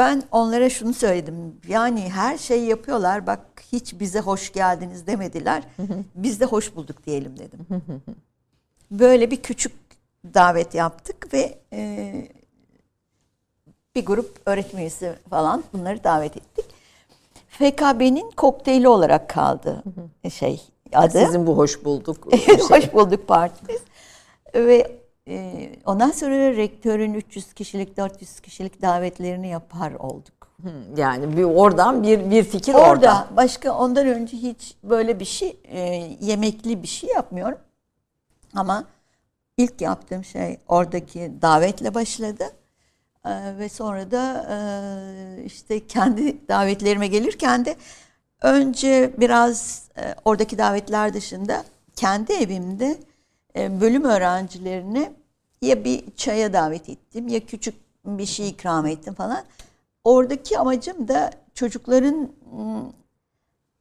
Ben onlara şunu söyledim. Yani her şeyi yapıyorlar. Bak hiç bize hoş geldiniz demediler. <laughs> Biz de hoş bulduk diyelim dedim. Böyle bir küçük davet yaptık ve e, bir grup öğretim üyesi falan bunları davet ettik. FKB'nin kokteyli olarak kaldı şey adı. Sizin bu hoş bulduk. <laughs> şey. Hoş bulduk partimiz. Ve e, ondan sonra rektörün 300 kişilik 400 kişilik davetlerini yapar olduk. Yani bir oradan bir bir fikir Orada orada. başka ondan önce hiç böyle bir şey e, yemekli bir şey yapmıyorum. Ama ilk yaptığım şey oradaki davetle başladı. E, ve sonra da e, işte kendi davetlerime gelirken de önce biraz e, oradaki davetler dışında kendi evimde e, bölüm öğrencilerine ya bir çaya davet ettim ya küçük bir şey ikram ettim falan. Oradaki amacım da çocukların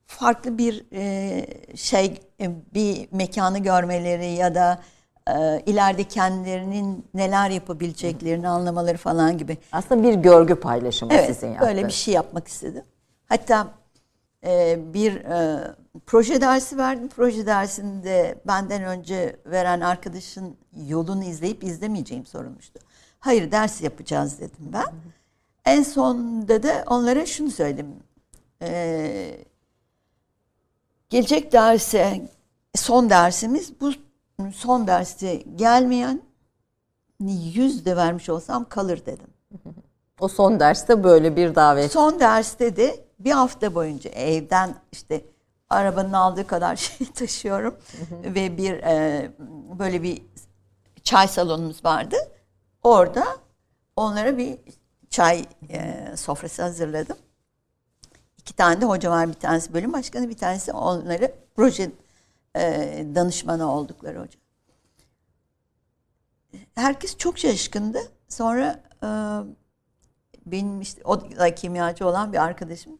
farklı bir e, şey e, bir mekanı görmeleri ya da e, ileride kendilerinin neler yapabileceklerini anlamaları falan gibi. Aslında bir görgü paylaşımı Evet, sizin yaptığınız. böyle bir şey yapmak istedim. Hatta bir proje dersi verdim. Proje dersinde benden önce veren arkadaşın yolunu izleyip izlemeyeceğim sorulmuştu. Hayır ders yapacağız dedim ben. En sonunda da onlara şunu söyledim. E, gelecek derse son dersimiz bu son derste gelmeyen yüz de vermiş olsam kalır dedim. O son derste böyle bir davet. Son derste de bir hafta boyunca evden işte arabanın aldığı kadar <laughs> şey taşıyorum ve bir e, böyle bir çay salonumuz vardı. Orada onlara bir çay e, sofrası hazırladım. İki tane de hoca var. Bir tanesi bölüm başkanı, bir tanesi onları proje e, danışmanı oldukları hoca. Herkes çok şaşkındı. Sonra e, benim işte o da kimyacı olan bir arkadaşım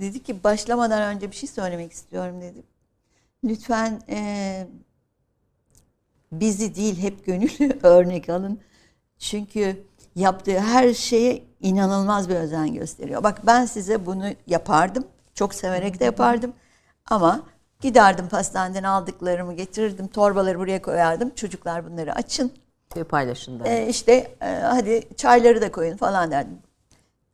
dedi ki başlamadan önce bir şey söylemek istiyorum dedi. Lütfen e, bizi değil hep gönüllü <laughs> örnek alın. Çünkü yaptığı her şeye inanılmaz bir özen gösteriyor. Bak ben size bunu yapardım. Çok severek de yapardım. Ama giderdim pastaneden aldıklarımı getirirdim. Torbaları buraya koyardım. Çocuklar bunları açın. Bir paylaşın da. E, işte e, hadi çayları da koyun falan derdim.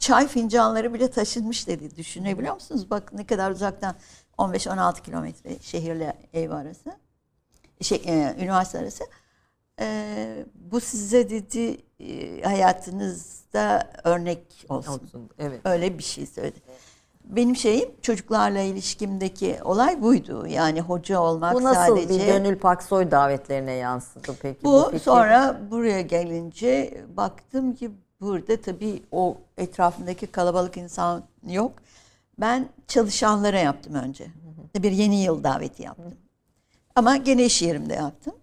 Çay fincanları bile taşınmış dedi. Düşünebiliyor musunuz? Bak ne kadar uzaktan 15-16 kilometre şehirle ev arası. Şey, e, üniversite arası. E, bu size dedi e, hayatınızda örnek olsun. Olsun. Evet. Öyle bir şey söyledi. Benim şeyim çocuklarla ilişkimdeki olay buydu. Yani hoca olmak Bu nasıl sadece. bir Gönül Paksoy davetlerine yansıdı peki? Bu fikir? sonra buraya gelince baktım ki burada tabii o etrafındaki kalabalık insan yok. Ben çalışanlara yaptım önce. Bir yeni yıl daveti yaptım. Ama gene iş yerimde yaptım.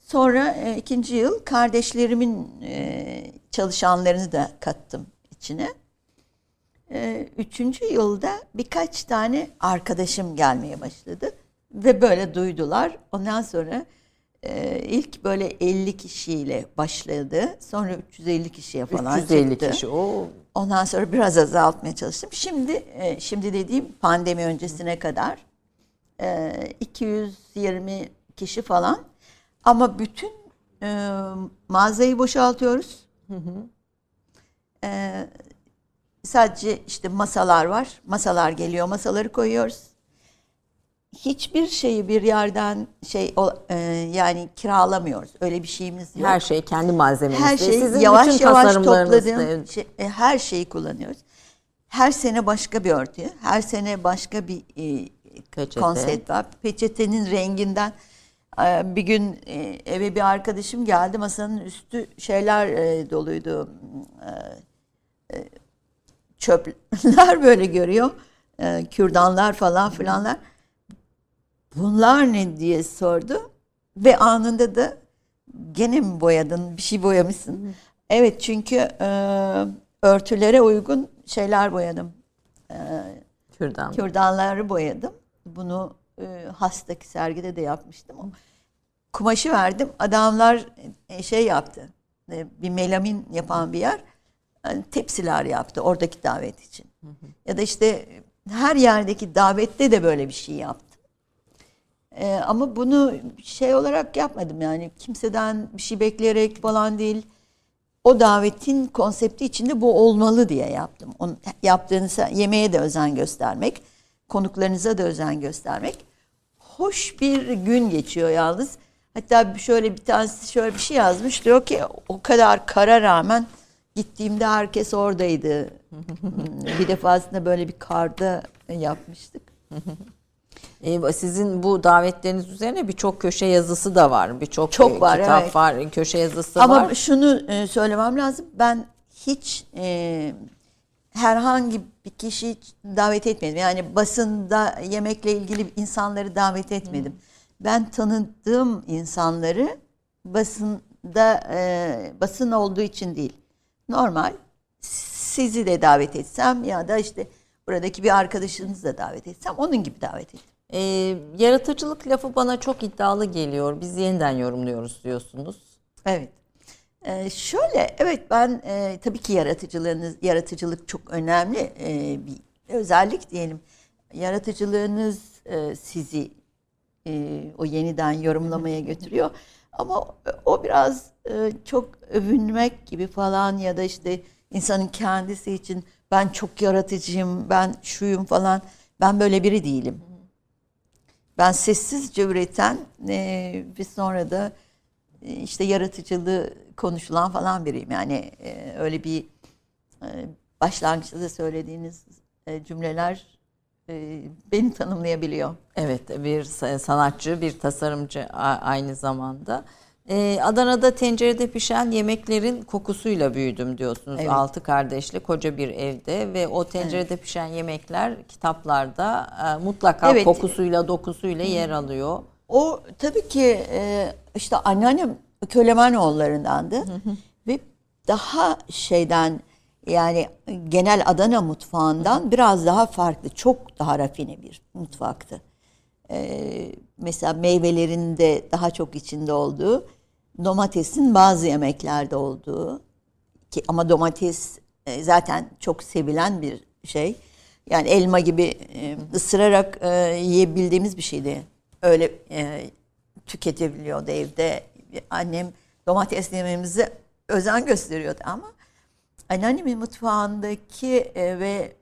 Sonra e, ikinci yıl kardeşlerimin e, çalışanlarını da kattım içine. E, üçüncü yılda birkaç tane arkadaşım gelmeye başladı. Ve böyle duydular. Ondan sonra e, ilk böyle 50 kişiyle başladı. Sonra 350 kişiye falan 350 çıktı. kişi. O Ondan sonra biraz azaltmaya çalıştım. Şimdi e, şimdi dediğim pandemi öncesine kadar e, 220 kişi falan. Ama bütün e, mağazayı boşaltıyoruz. E, sadece işte masalar var. Masalar geliyor, masaları koyuyoruz. Hiçbir şeyi bir yerden şey o, e, yani kiralamıyoruz. Öyle bir şeyimiz yok. her şey kendi malzemenizde. Her şeyi Sizin yavaş bütün yavaş topladığım şey- e, her şeyi kullanıyoruz. Her sene başka bir örtü, her sene başka bir e, Peçete. konsept var. Peçetenin renginden e, bir gün e, eve bir arkadaşım geldi masanın üstü şeyler e, doluydu. E, çöpler <laughs> böyle görüyor. E, kürdanlar falan filanlar. Bunlar ne diye sordu. Ve anında da gene mi boyadın? Bir şey boyamışsın. Evet çünkü e, örtülere uygun şeyler boyadım. Kürdan. Kürdanları boyadım. Bunu e, hastaki sergide de yapmıştım. Kumaşı verdim. Adamlar e, şey yaptı. E, bir melamin yapan bir yer. e, tepsiler yaptı oradaki davet için. Ya da işte e, her yerdeki davette de böyle bir şey yaptım. E, ama bunu şey olarak yapmadım yani kimseden bir şey bekleyerek falan değil. O davetin konsepti içinde bu olmalı diye yaptım. Onu, yaptığınız yemeğe de özen göstermek, konuklarınıza da özen göstermek. Hoş bir gün geçiyor yalnız. Hatta şöyle bir tanesi şöyle bir şey yazmış. Diyor ki o kadar kara rağmen gittiğimde herkes oradaydı. <laughs> bir defasında böyle bir karda yapmıştık. <laughs> Ee, sizin bu davetleriniz üzerine birçok köşe yazısı da var. Birçok Çok e, var, kitap evet. var, köşe yazısı Ama var. şunu e, söylemem lazım. Ben hiç e, herhangi bir kişi davet etmedim. Yani basında yemekle ilgili insanları davet etmedim. Ben tanıdığım insanları basında e, basın olduğu için değil. Normal sizi de davet etsem ya da işte buradaki bir arkadaşınızı da davet etsem onun gibi davet ettim. Ee, yaratıcılık lafı bana çok iddialı geliyor. Biz yeniden yorumluyoruz diyorsunuz. Evet. Ee, şöyle, evet ben e, tabii ki yaratıcılığınız, yaratıcılık çok önemli e, bir özellik diyelim. Yaratıcılığınız e, sizi e, o yeniden yorumlamaya götürüyor. Ama o biraz e, çok övünmek gibi falan ya da işte insanın kendisi için ben çok yaratıcıyım, ben şuyum falan. Ben böyle biri değilim. Ben sessizce üreten e, ve sonra da e, işte yaratıcılığı konuşulan falan biriyim. Yani e, öyle bir e, başlangıçta da söylediğiniz e, cümleler e, beni tanımlayabiliyor. Evet, bir sa- sanatçı, bir tasarımcı aynı zamanda. Ee, Adana'da tencerede pişen yemeklerin kokusuyla büyüdüm diyorsunuz. Evet. Altı kardeşli koca bir evde ve o tencerede pişen yemekler kitaplarda e, mutlaka Evet. kokusuyla, dokusuyla yer alıyor. O tabii ki e, işte anneannem Kölemanoğullarındandı ve daha şeyden yani genel Adana mutfağından biraz daha farklı, çok daha rafine bir mutfaktı. E, mesela meyvelerin de daha çok içinde olduğu, domatesin bazı yemeklerde olduğu ki ama domates e, zaten çok sevilen bir şey. Yani elma gibi e, ısırarak e, yiyebildiğimiz bir şeydi. Öyle tüketebiliyordu evde. Annem domates yememize özen gösteriyordu ama anneannemin mutfağındaki ve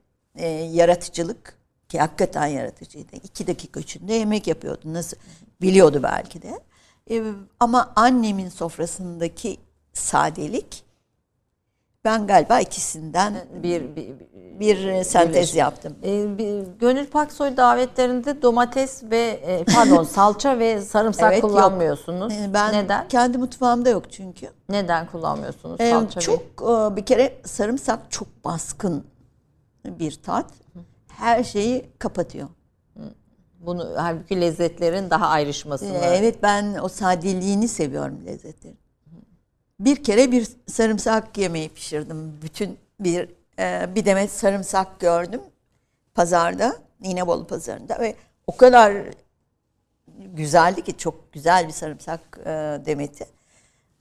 yaratıcılık ki hakikaten yaratıcıydı. İki dakika içinde yemek yapıyordu. Nasıl biliyordu belki de. E, ama annemin sofrasındaki sadelik ben galiba ikisinden Bir, bir, bir e, sentez birleşim. yaptım. Ee, bir- Gönül Paksoy davetlerinde domates ve e, pardon <laughs> salça ve sarımsak Evet, yok. kullanmıyorsunuz. E, Ben Neden? kendi mutfağımda yok çünkü. Neden kullanmıyorsunuz E, salça çok e, bir kere sarımsak çok baskın bir tat. Her şeyi kapatıyor. Bunu halbuki lezzetlerin daha ayrışmasını. Ee, Evet ben o sadeliğini seviyorum lezzetlerin. Bir kere bir sarımsak yemeği pişirdim. Bütün bir e, bir demet sarımsak gördüm pazarda, İnebolu pazarında ve o kadar güzeldi ki çok güzel bir sarımsak e, demeti.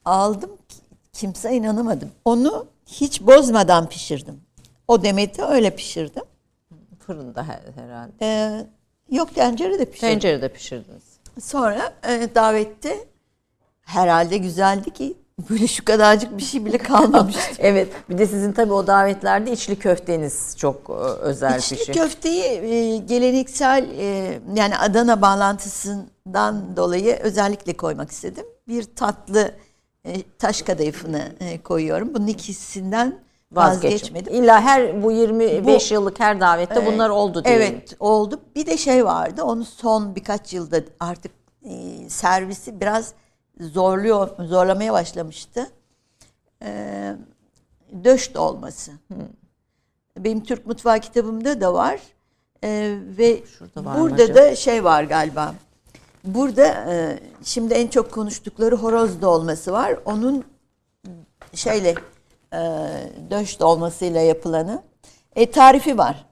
Aldım ki kimse inanamadım. Onu hiç bozmadan pişirdim. O demeti öyle pişirdim. Fırında her- herhalde. Ee, yok tencerede pişirdim. Tencerede pişirdiniz. Sonra e, davette herhalde güzeldi ki böyle şu kadarcık bir şey bile kalmamıştı. <laughs> evet. Bir de sizin tabii o davetlerde içli köfteniz çok e, özel İçli bir şey. köfteyi e, geleneksel e, yani Adana bağlantısından dolayı özellikle koymak istedim. Bir tatlı e, taş kadayıfını e, koyuyorum. Bunun ikisinden Vazgeçmedim. İlla her bu 25 Bu- yıllık her davette bunlar oldu diyelim. Evet oldu. Bir de şey vardı. Onu son birkaç yılda artık e, servisi biraz zorluyor, zorlamaya başlamıştı. E, döş dolması. Benim Türk mutfağı kitabımda da var. E, ve Şurada var burada acaba? da şey var galiba. Burada e, şimdi en çok konuştukları horoz dolması var. Onun şeyle e, döş dolmasıyla yapılanı. E, tarifi var.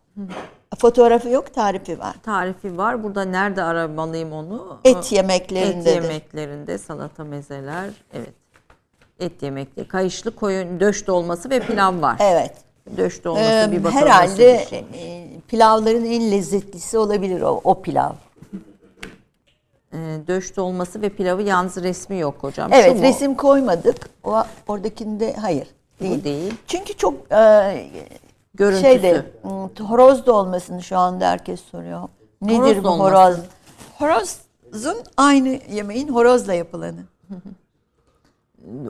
Fotoğrafı yok, tarifi var. Tarifi var. Burada nerede aramalıyım onu? Et Et yemeklerindedir. yemeklerinde salata mezeler. Evet. Et yemekleri. Kayışlı koyun döş dolması ve pilav var. Evet. Döş dolması Ee, bir bakalım herhalde bir şey. e, pilavların en lezzetlisi olabilir o, o pilav. Ee, döş dolması ve pilavı yalnız resmi yok hocam. Evet, Şu mu? resim koymadık. O oradakinde hayır. Değil. Değil. Çünkü çok e, Görüntüsü. şeyde m, horoz dolmasını şu anda herkes soruyor. Nedir Horoz bu dolması. horoz? Horozun aynı yemeğin horozla yapılanı.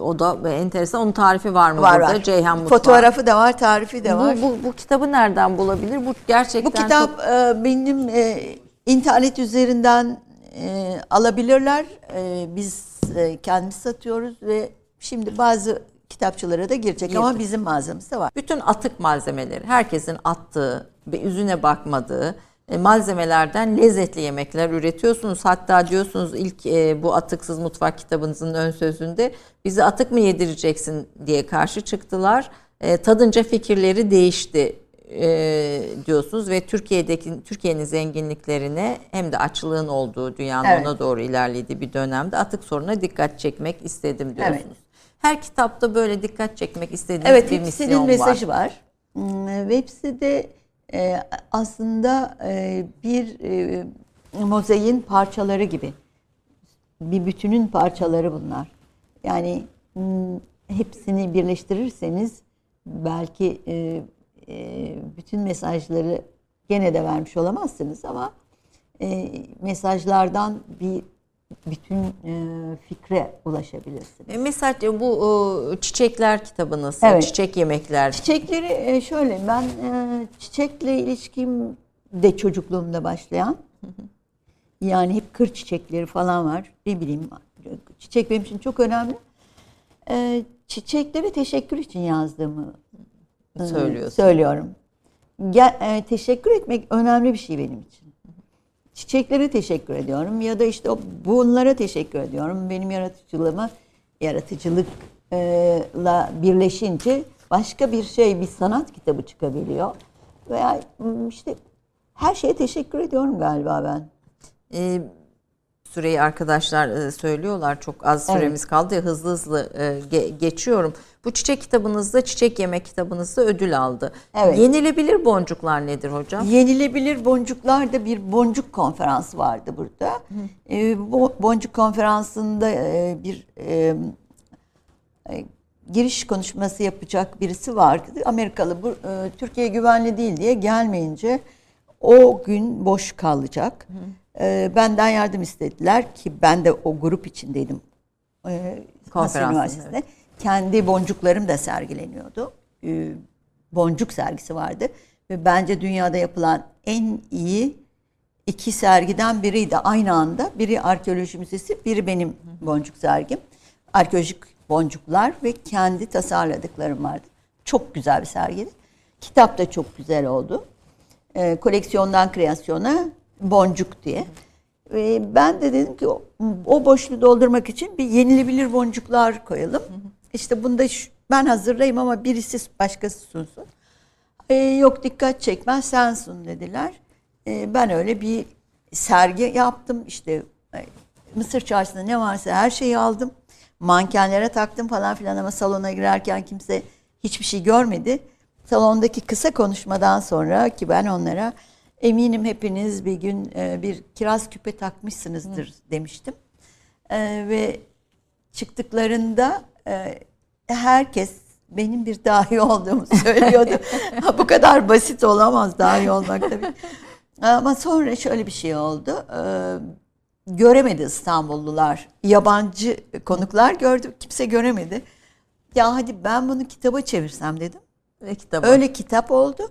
O da enteresan. Onun tarifi var mı Var burada? var. Ceyhan Mutfağı. Fotoğrafı da var, tarifi de var. Bu, bu, bu kitabı nereden bulabilir? Bu gerçekten Bu kitap çok- e, benim e, internet üzerinden e, alabilirler. E, biz e, kendimiz satıyoruz ve şimdi bazı kitapçılara da girecek ama Girdi. bizim mağazamız da var. bütün atık malzemeleri, herkesin attığı ve yüzüne bakmadığı e, malzemelerden lezzetli yemekler üretiyorsunuz. Hatta diyorsunuz ilk e, bu atıksız mutfak kitabınızın ön sözünde bizi atık mı yedireceksin diye karşı çıktılar. E, tadınca fikirleri değişti e, diyorsunuz ve Türkiye'deki Türkiye'nin zenginliklerine hem de açlığın olduğu dünyanın Evet. ona doğru ilerlediği bir dönemde atık soruna dikkat çekmek istedim diyorsunuz. Evet. Her kitapta böyle dikkat çekmek istediğiniz Evet, bir misyon var. mesajı var. Hmm, Web sitede e, aslında e, bir e, mozaiğin parçaları gibi. Bir bütünün parçaları bunlar. Yani hmm, hepsini birleştirirseniz belki e, e, bütün mesajları gene de vermiş olamazsınız ama e, mesajlardan bir bütün e, fikre ulaşabilirsiniz. E, Mesela bu e, çiçekler kitabı nasıl? Evet. Çiçek yemekler. Çiçekleri e, şöyle ben e, çiçekle ilişkim de çocukluğumda başlayan. Yani hep kır çiçekleri falan var. Ne bileyim çiçek benim için çok önemli. E, Çiçeklere teşekkür için yazdığımı e, söylüyorum. Gel, e, teşekkür etmek önemli bir şey benim için. Çiçeklere teşekkür ediyorum ya da işte bunlara teşekkür ediyorum. Benim yaratıcılığıma yaratıcılıkla birleşince başka bir şey, bir sanat kitabı çıkabiliyor. Veya işte her şeye teşekkür ediyorum galiba ben. E, süreyi arkadaşlar e, söylüyorlar. Çok az Evet. süremiz kaldı ya hızlı hızlı e, ge- geçiyorum. Bu çiçek kitabınızda, çiçek yemek kitabınızda ödül aldı. Evet. Yenilebilir boncuklar nedir hocam? Yenilebilir boncuklarda bir boncuk konferansı vardı burada. Ee, bu boncuk konferansında e, bir e, e, giriş konuşması yapacak birisi vardı. Amerikalı bu e, Türkiye güvenli değil diye gelmeyince o gün boş kalacak. E, benden yardım istediler ki ben de o grup içindeydim. E, Üniversitesi'nde. Kendi boncuklarım da sergileniyordu. E, boncuk sergisi vardı ve bence dünyada yapılan en iyi iki sergiden biriydi aynı anda. Biri arkeoloji müzesi, biri benim boncuk sergim. Arkeolojik boncuklar ve kendi tasarladıklarım vardı. Çok güzel bir sergiydi. Kitap da çok güzel oldu. Ee, koleksiyondan kreasyona boncuk diye. Ve ben de dedim ki o, boşluğu doldurmak için bir yenilebilir boncuklar koyalım. İşte bunda şu, ben hazırlayayım ama birisi başkası sunsun. E, yok dikkat çekmez sen sun dediler. E, ben öyle bir sergi yaptım. İşte e, Mısır çarşısında ne varsa her şeyi aldım. Mankenlere taktım falan filan ama salona girerken kimse hiçbir şey görmedi. Salondaki kısa konuşmadan sonra ki ben onlara eminim hepiniz bir gün e, bir kiraz küpe takmışsınızdır demiştim. E, ve çıktıklarında e, herkes benim bir dahi <laughs> olduğumu söylüyordu. Ha, Bu kadar basit olamaz dahi olmak tabii. Ama sonra şöyle bir şey oldu. Ee, göremedi İstanbullular. Yabancı konuklar gördü. Kimse göremedi. Ya hadi ben bunu kitaba çevirsem dedim. Ve kitabı. Öyle kitap oldu.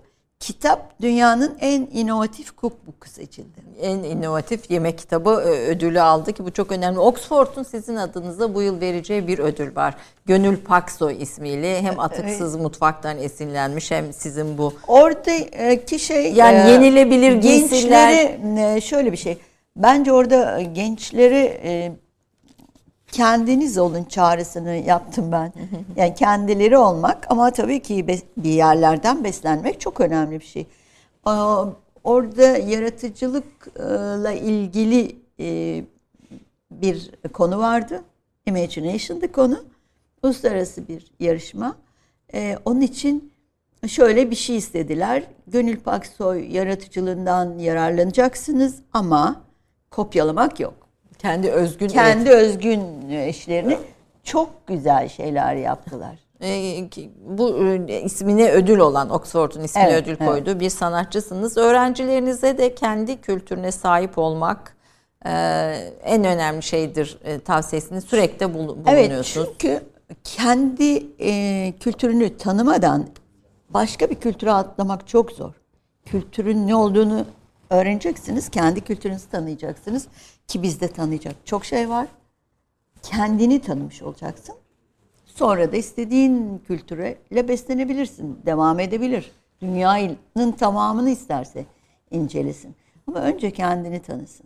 Kitap dünyanın en inovatif cookbook'u seçildi. en inovatif yemek kitabı e, ödülü aldı ki bu çok önemli. Oxford'un sizin adınıza bu yıl vereceği bir ödül var. Gönül Paksoy ismiyle hem atıksız mutfaktan esinlenmiş hem sizin bu Oradaki şey Yani yenilebilir gençleri e, şöyle bir şey. Bence orada gençleri e, kendiniz olun çağrısını yaptım ben. Yani kendileri olmak ama tabii ki bir yerlerden beslenmek çok önemli bir şey. Orada yaratıcılıkla ilgili e, bir konu vardı. Imagination'dı konu. Uluslararası bir yarışma. E, onun için şöyle bir şey istediler. Gönül Paksoy yaratıcılığından yararlanacaksınız ama kopyalamak yok. Kendi özgün Kendi özgün işlerini çok güzel şeyler yaptılar. E, bu e, ismine ödül olan Oxford'un ismine Evet, ödül evet. koyduğu bir sanatçısınız. Öğrencilerinize de kendi kültürüne sahip olmak e, en önemli şeydir e, tavsiyesini sürekli bul- Evet bulunuyorsunuz. çünkü kendi e, kültürünü tanımadan başka bir kültüre atlamak çok zor. Kültürün ne olduğunu öğreneceksiniz. Kendi kültürünüzü tanıyacaksınız. Ki bizde tanıyacak çok şey var. Kendini tanımış olacaksın. Sonra da istediğin kültürle beslenebilirsin. Devam edebilir. Dünyanın tamamını isterse incelesin. Ama önce kendini tanısın.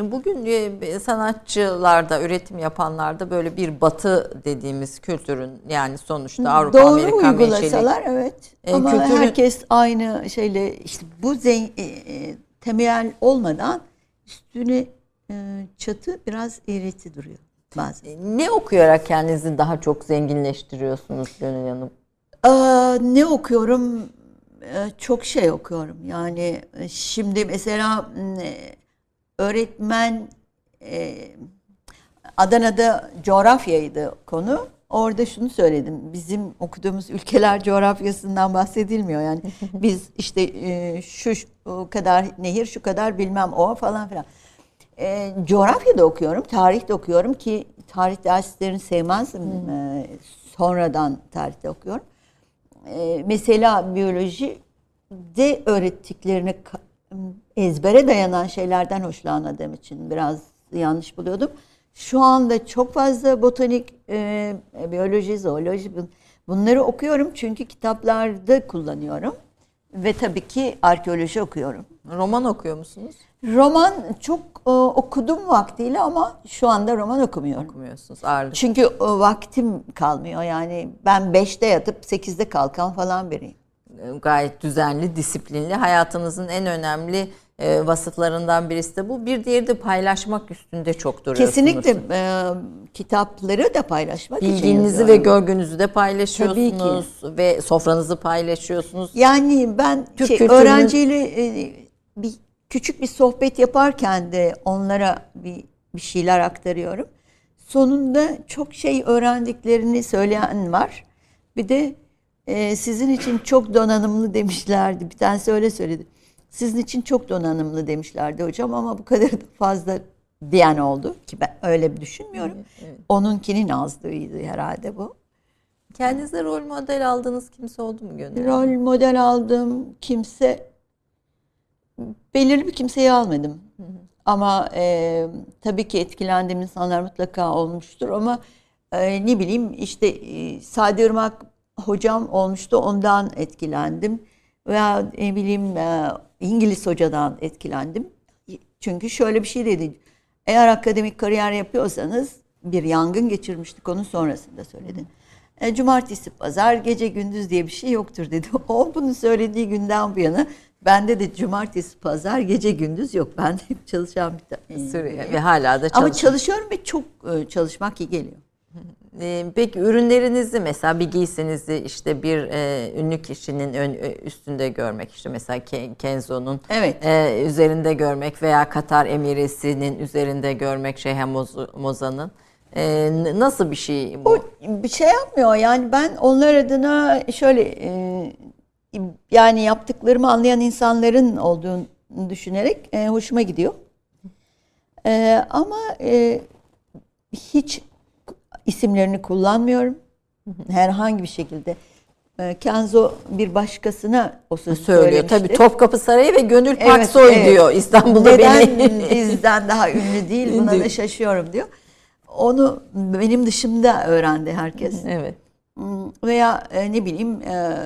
Bugün e, sanatçılarda, üretim yapanlarda böyle bir batı dediğimiz kültürün yani sonuçta Avrupa, Doğru Amerika uygulasalar evet. E, Ama kültürü- herkes aynı şeyle işte bu zen, e, e, temel olmadan üstüne çatı biraz eğreti duruyor bazen. Ne okuyarak kendinizi daha çok zenginleştiriyorsunuz Gönül Hanım? Aa, ne okuyorum? Ee, Çok şey okuyorum. Yani e, şimdi mesela e, öğretmen e, Adana'da coğrafyaydı konu. Orada şunu söyledim. Bizim okuduğumuz ülkeler coğrafyasından bahsedilmiyor. Yani <laughs> biz işte e, şu kadar nehir, şu kadar bilmem o falan filan. E, coğrafya da okuyorum, tarih de okuyorum ki tarih derslerini sevmezdim. E, sonradan tarihte okuyorum. E, mesela biyoloji de öğrettiklerini ezbere dayanan şeylerden hoşlanmadığım için biraz yanlış buluyordum. Şu anda çok fazla botanik, e, biyoloji, zooloji bun- bunları okuyorum çünkü kitaplarda kullanıyorum. Ve tabii ki arkeoloji okuyorum. Roman okuyor musunuz? Roman çok e, okudum vaktiyle ama şu anda roman okumuyorum. Okumuyorsunuz ağırlık. Çünkü e, vaktim kalmıyor. Yani ben 5'te yatıp 8'de kalkan falan biriyim. Gayet düzenli, disiplinli. Hayatınızın en önemli e, vasıflarından birisi de bu. Bir diğeri de paylaşmak üstünde çok duruyorsunuz. Kesinlikle e, kitapları da paylaşmak için Bilginizi ve yazıyorum. görgünüzü de paylaşıyorsunuz ve sofranızı paylaşıyorsunuz. Yani ben Türk şey, kültürünün- öğrenciyle e, bir küçük bir sohbet yaparken de onlara bir, bir şeyler aktarıyorum. Sonunda çok şey öğrendiklerini söyleyen var. Bir de e, sizin için çok donanımlı demişlerdi. Bir tanesi öyle söyledi. Sizin için çok donanımlı demişlerdi hocam ama bu kadar da fazla diyen oldu ki ben öyle bir düşünmüyorum. Onunkinin azlığıydı herhalde bu. Kendinize rol model aldığınız kimse oldu mu Gönül? Rol model aldığım kimse belirli bir kimseyi almadım. Ama e, tabii ki etkilendiğim insanlar mutlaka olmuştur ama e, ne bileyim işte e, Sadi Irmak hocam olmuştu ondan etkilendim. Veya ne bileyim e, İngiliz hocadan etkilendim. Çünkü şöyle bir şey dedi. Eğer akademik kariyer yapıyorsanız bir yangın geçirmiştik onun sonrasında söyledin. E, cumartesi, pazar, gece gündüz diye bir şey yoktur dedi. <laughs> O bunu söylediği günden bu yana bende de cumartesi, pazar, gece gündüz yok. Ben de çalışan bir tane. Süre ve hala da Ama çalışıyor. çalışıyorum ve çok e, çalışmak iyi geliyor. Ee, Peki ürünlerinizi mesela bir giysinizi işte bir e, ünlü kişinin ön, e, üstünde görmek işte mesela Ke- Kenzo'nun Evet. e, üzerinde görmek veya Katar Emiresi'nin üzerinde görmek Şeyh Moz- Moza'nın e, nasıl bir şey bu? O bir şey yapmıyor. Yani ben onlar adına şöyle e, yani yaptıklarımı anlayan insanların olduğunu düşünerek e, hoşuma gidiyor. E, ama e, hiç isimlerini kullanmıyorum. Herhangi bir şekilde. E, Kenzo bir başkasına o sözü söylüyor. Tabii Topkapı Sarayı ve Gönül Evet, Paksoy evet. diyor İstanbul'da Neden beni. <laughs> bizden daha ünlü değil buna da şaşıyorum diyor. Onu benim dışımda öğrendi herkes. evet. Hmm, Veya e, ne bileyim e,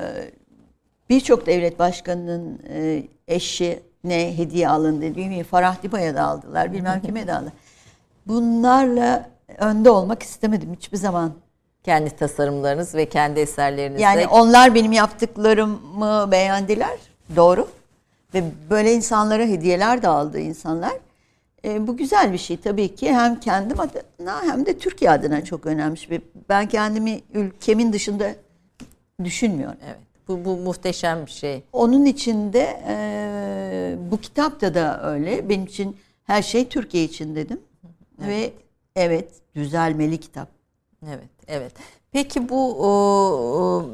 birçok devlet başkanının e, eşi ne hediye alındı. Bilmiyorum Farah Diba'ya da aldılar. Bilmem kime de aldılar. Bunlarla önde olmak istemedim hiçbir zaman. Kendi tasarımlarınız ve kendi eserlerinizle Yani onlar benim yaptıklarımı beğendiler. Doğru. Ve böyle insanlara hediyeler de aldı insanlar. E, bu güzel bir şey tabii ki. Hem kendim adına hem de Türkiye adına çok önemli. bir- Ben kendimi ülkemin dışında düşünmüyorum. evet. Bu, bu muhteşem bir şey. Onun içinde e, bu kitapta da öyle. Benim için her şey Türkiye için dedim. Ve evet düzelmeli kitap. Evet, evet. Peki bu o, o,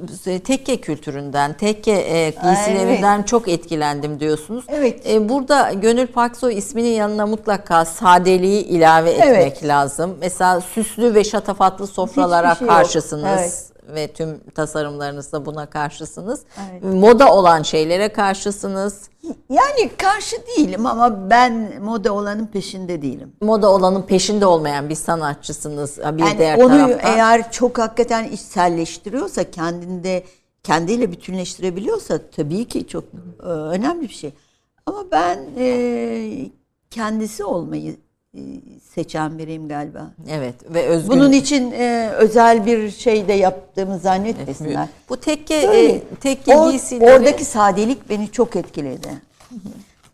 tekke kültüründen, tekke e, giysilerinden çok etkilendim diyorsunuz. Evet. E, burada Gönül Paksoy isminin yanına mutlaka sadeliği ilave etmek Evet. lazım. Mesela süslü ve şatafatlı sofralara şey yok. karşısınız. Evet. Ve tüm tasarımlarınızda buna karşısınız. Evet. Moda olan şeylere karşısınız. Yani karşı değilim ama ben moda olanın peşinde değilim. Moda olanın peşinde olmayan bir sanatçısınız. Bir Yani diğer onu taraftan. eğer çok hakikaten içselleştiriyorsa, kendinde kendiyle bütünleştirebiliyorsa tabii ki çok e, önemli bir şey. Ama ben e, kendisi olmayı seçen biriyim galiba. Evet ve özgür. Bunun için e, özel bir şey de yaptığımı zannetmesinler. Bu tekke e, tekke O- giysileri Oradaki sadelik beni çok etkiledi.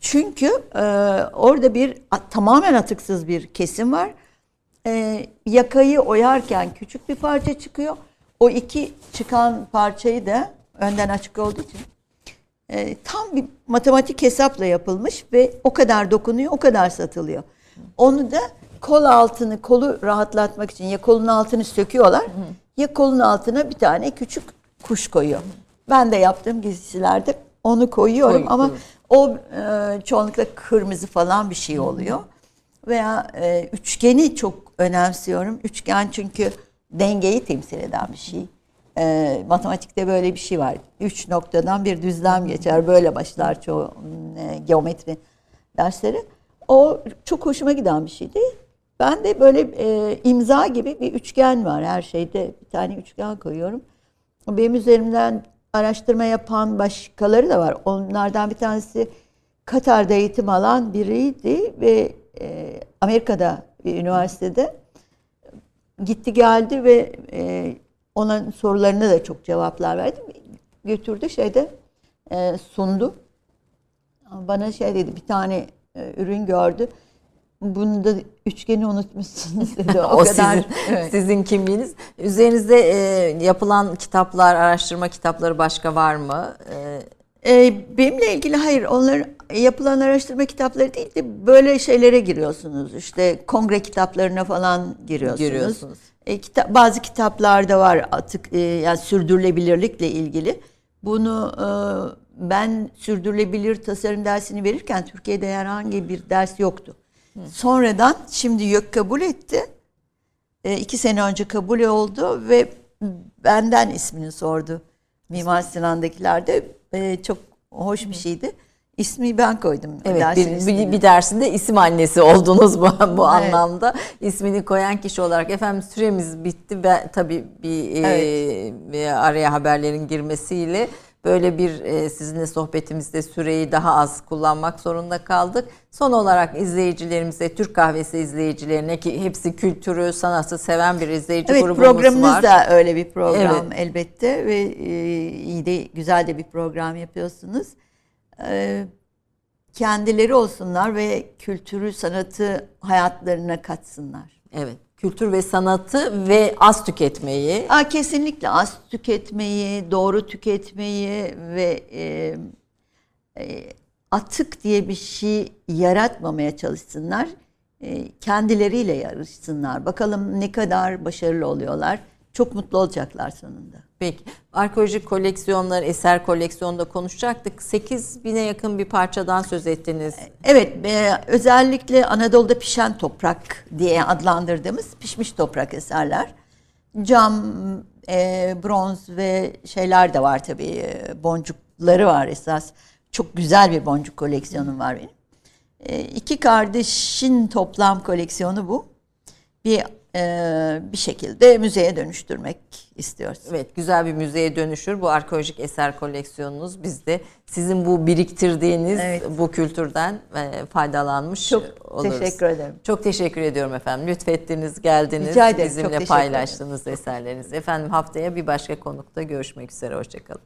Çünkü e, orada bir a- tamamen atıksız bir kesim var. E, yakayı oyarken küçük bir parça çıkıyor. O iki çıkan parçayı da önden açık olduğu için e, tam bir matematik hesapla yapılmış ve o kadar dokunuyor, o kadar satılıyor. Onu da kol altını, kolu rahatlatmak için ya kolun altını söküyorlar ya kolun altına bir tane küçük kuş koyuyor. Ben de yaptığım giysilerde onu koyuyorum Koy- ama koy. o e, çoğunlukla kırmızı falan bir şey oluyor. Veya e, üçgeni çok önemsiyorum. Üçgen çünkü dengeyi temsil eden bir şey. E, matematikte böyle bir şey var. Üç noktadan bir düzlem geçer. Böyle başlar çoğu e, geometri dersleri. O çok hoşuma giden bir şeydi. Ben de böyle e, imza gibi bir üçgen var her şeyde. Bir tane üçgen koyuyorum. Benim üzerimden araştırma yapan başkaları da var. Onlardan bir tanesi Katar'da eğitim alan biriydi ve e, Amerika'da bir üniversitede gitti geldi ve e, onun sorularına da çok cevaplar verdim. Götürdü şeyde e, sundu. Bana şey dedi bir tane ürün gördü. Bunda üçgeni unutmuşsunuz dedi. <laughs> o, sizin, <laughs> evet. sizin kimliğiniz. Üzerinizde e, yapılan kitaplar, araştırma kitapları başka var mı? E, Ee, benimle ilgili hayır. Onlar yapılan araştırma kitapları değil de böyle şeylere giriyorsunuz. İşte kongre kitaplarına falan giriyorsunuz. Giriyorsunuz. E, kita- bazı kitaplarda var atık e, yani sürdürülebilirlikle ilgili. Bunu e, ben sürdürülebilir tasarım dersini verirken Türkiye'de herhangi bir ders yoktu. Sonradan şimdi YÖK kabul etti. E, iki sene önce kabul oldu ve benden ismini sordu. Mimar Sinan'dakilerde e, çok hoş bir şeydi. İsmi ben koydum. evet, bir, bir, bir dersinde isim annesi oldunuz bu, bu Evet. anlamda. İsmini koyan kişi olarak. Efendim süremiz bitti. Ben, tabii bir, e, Evet. bir araya haberlerin girmesiyle böyle bir e, sizinle sohbetimizde süreyi daha az kullanmak zorunda kaldık. Son olarak izleyicilerimize, Türk Kahvesi izleyicilerine ki hepsi kültürü, sanatı seven bir izleyici Evet grubumuz var. da öyle bir program Evet. elbette ve e, iyi de güzel de bir program yapıyorsunuz. E, kendileri olsunlar ve kültürü, sanatı hayatlarına katsınlar. Evet. Kültür ve sanatı ve az tüketmeyi. Aa, kesinlikle az tüketmeyi, doğru tüketmeyi ve e, e, atık diye bir şey yaratmamaya çalışsınlar. E, kendileriyle yarışsınlar. Bakalım ne kadar başarılı oluyorlar. Çok mutlu olacaklar sonunda. Peki. Arkeolojik koleksiyonlar, eser koleksiyonunda konuşacaktık. 8 bine yakın bir parçadan söz ettiniz. Evet, e, özellikle Anadolu'da pişen toprak diye adlandırdığımız pişmiş toprak eserler. Cam, e, bronz ve şeyler de var tabii. e, boncukları var esas. Çok güzel bir boncuk koleksiyonum var benim. E, iki kardeşin toplam koleksiyonu bu. Bir e, bir şekilde müzeye dönüştürmek istiyoruz. Evet, güzel bir müzeye dönüşür. Bu arkeolojik eser koleksiyonunuz. Biz de sizin bu biriktirdiğiniz Evet. bu kültürden e, faydalanmış Çok oluruz. teşekkür ederim. Çok teşekkür ediyorum efendim. Lütfettiniz, geldiniz. Rica ederim, Bizimle teşekkür paylaştınız eserlerinizi. Efendim haftaya bir başka konukta görüşmek üzere. Hoşçakalın.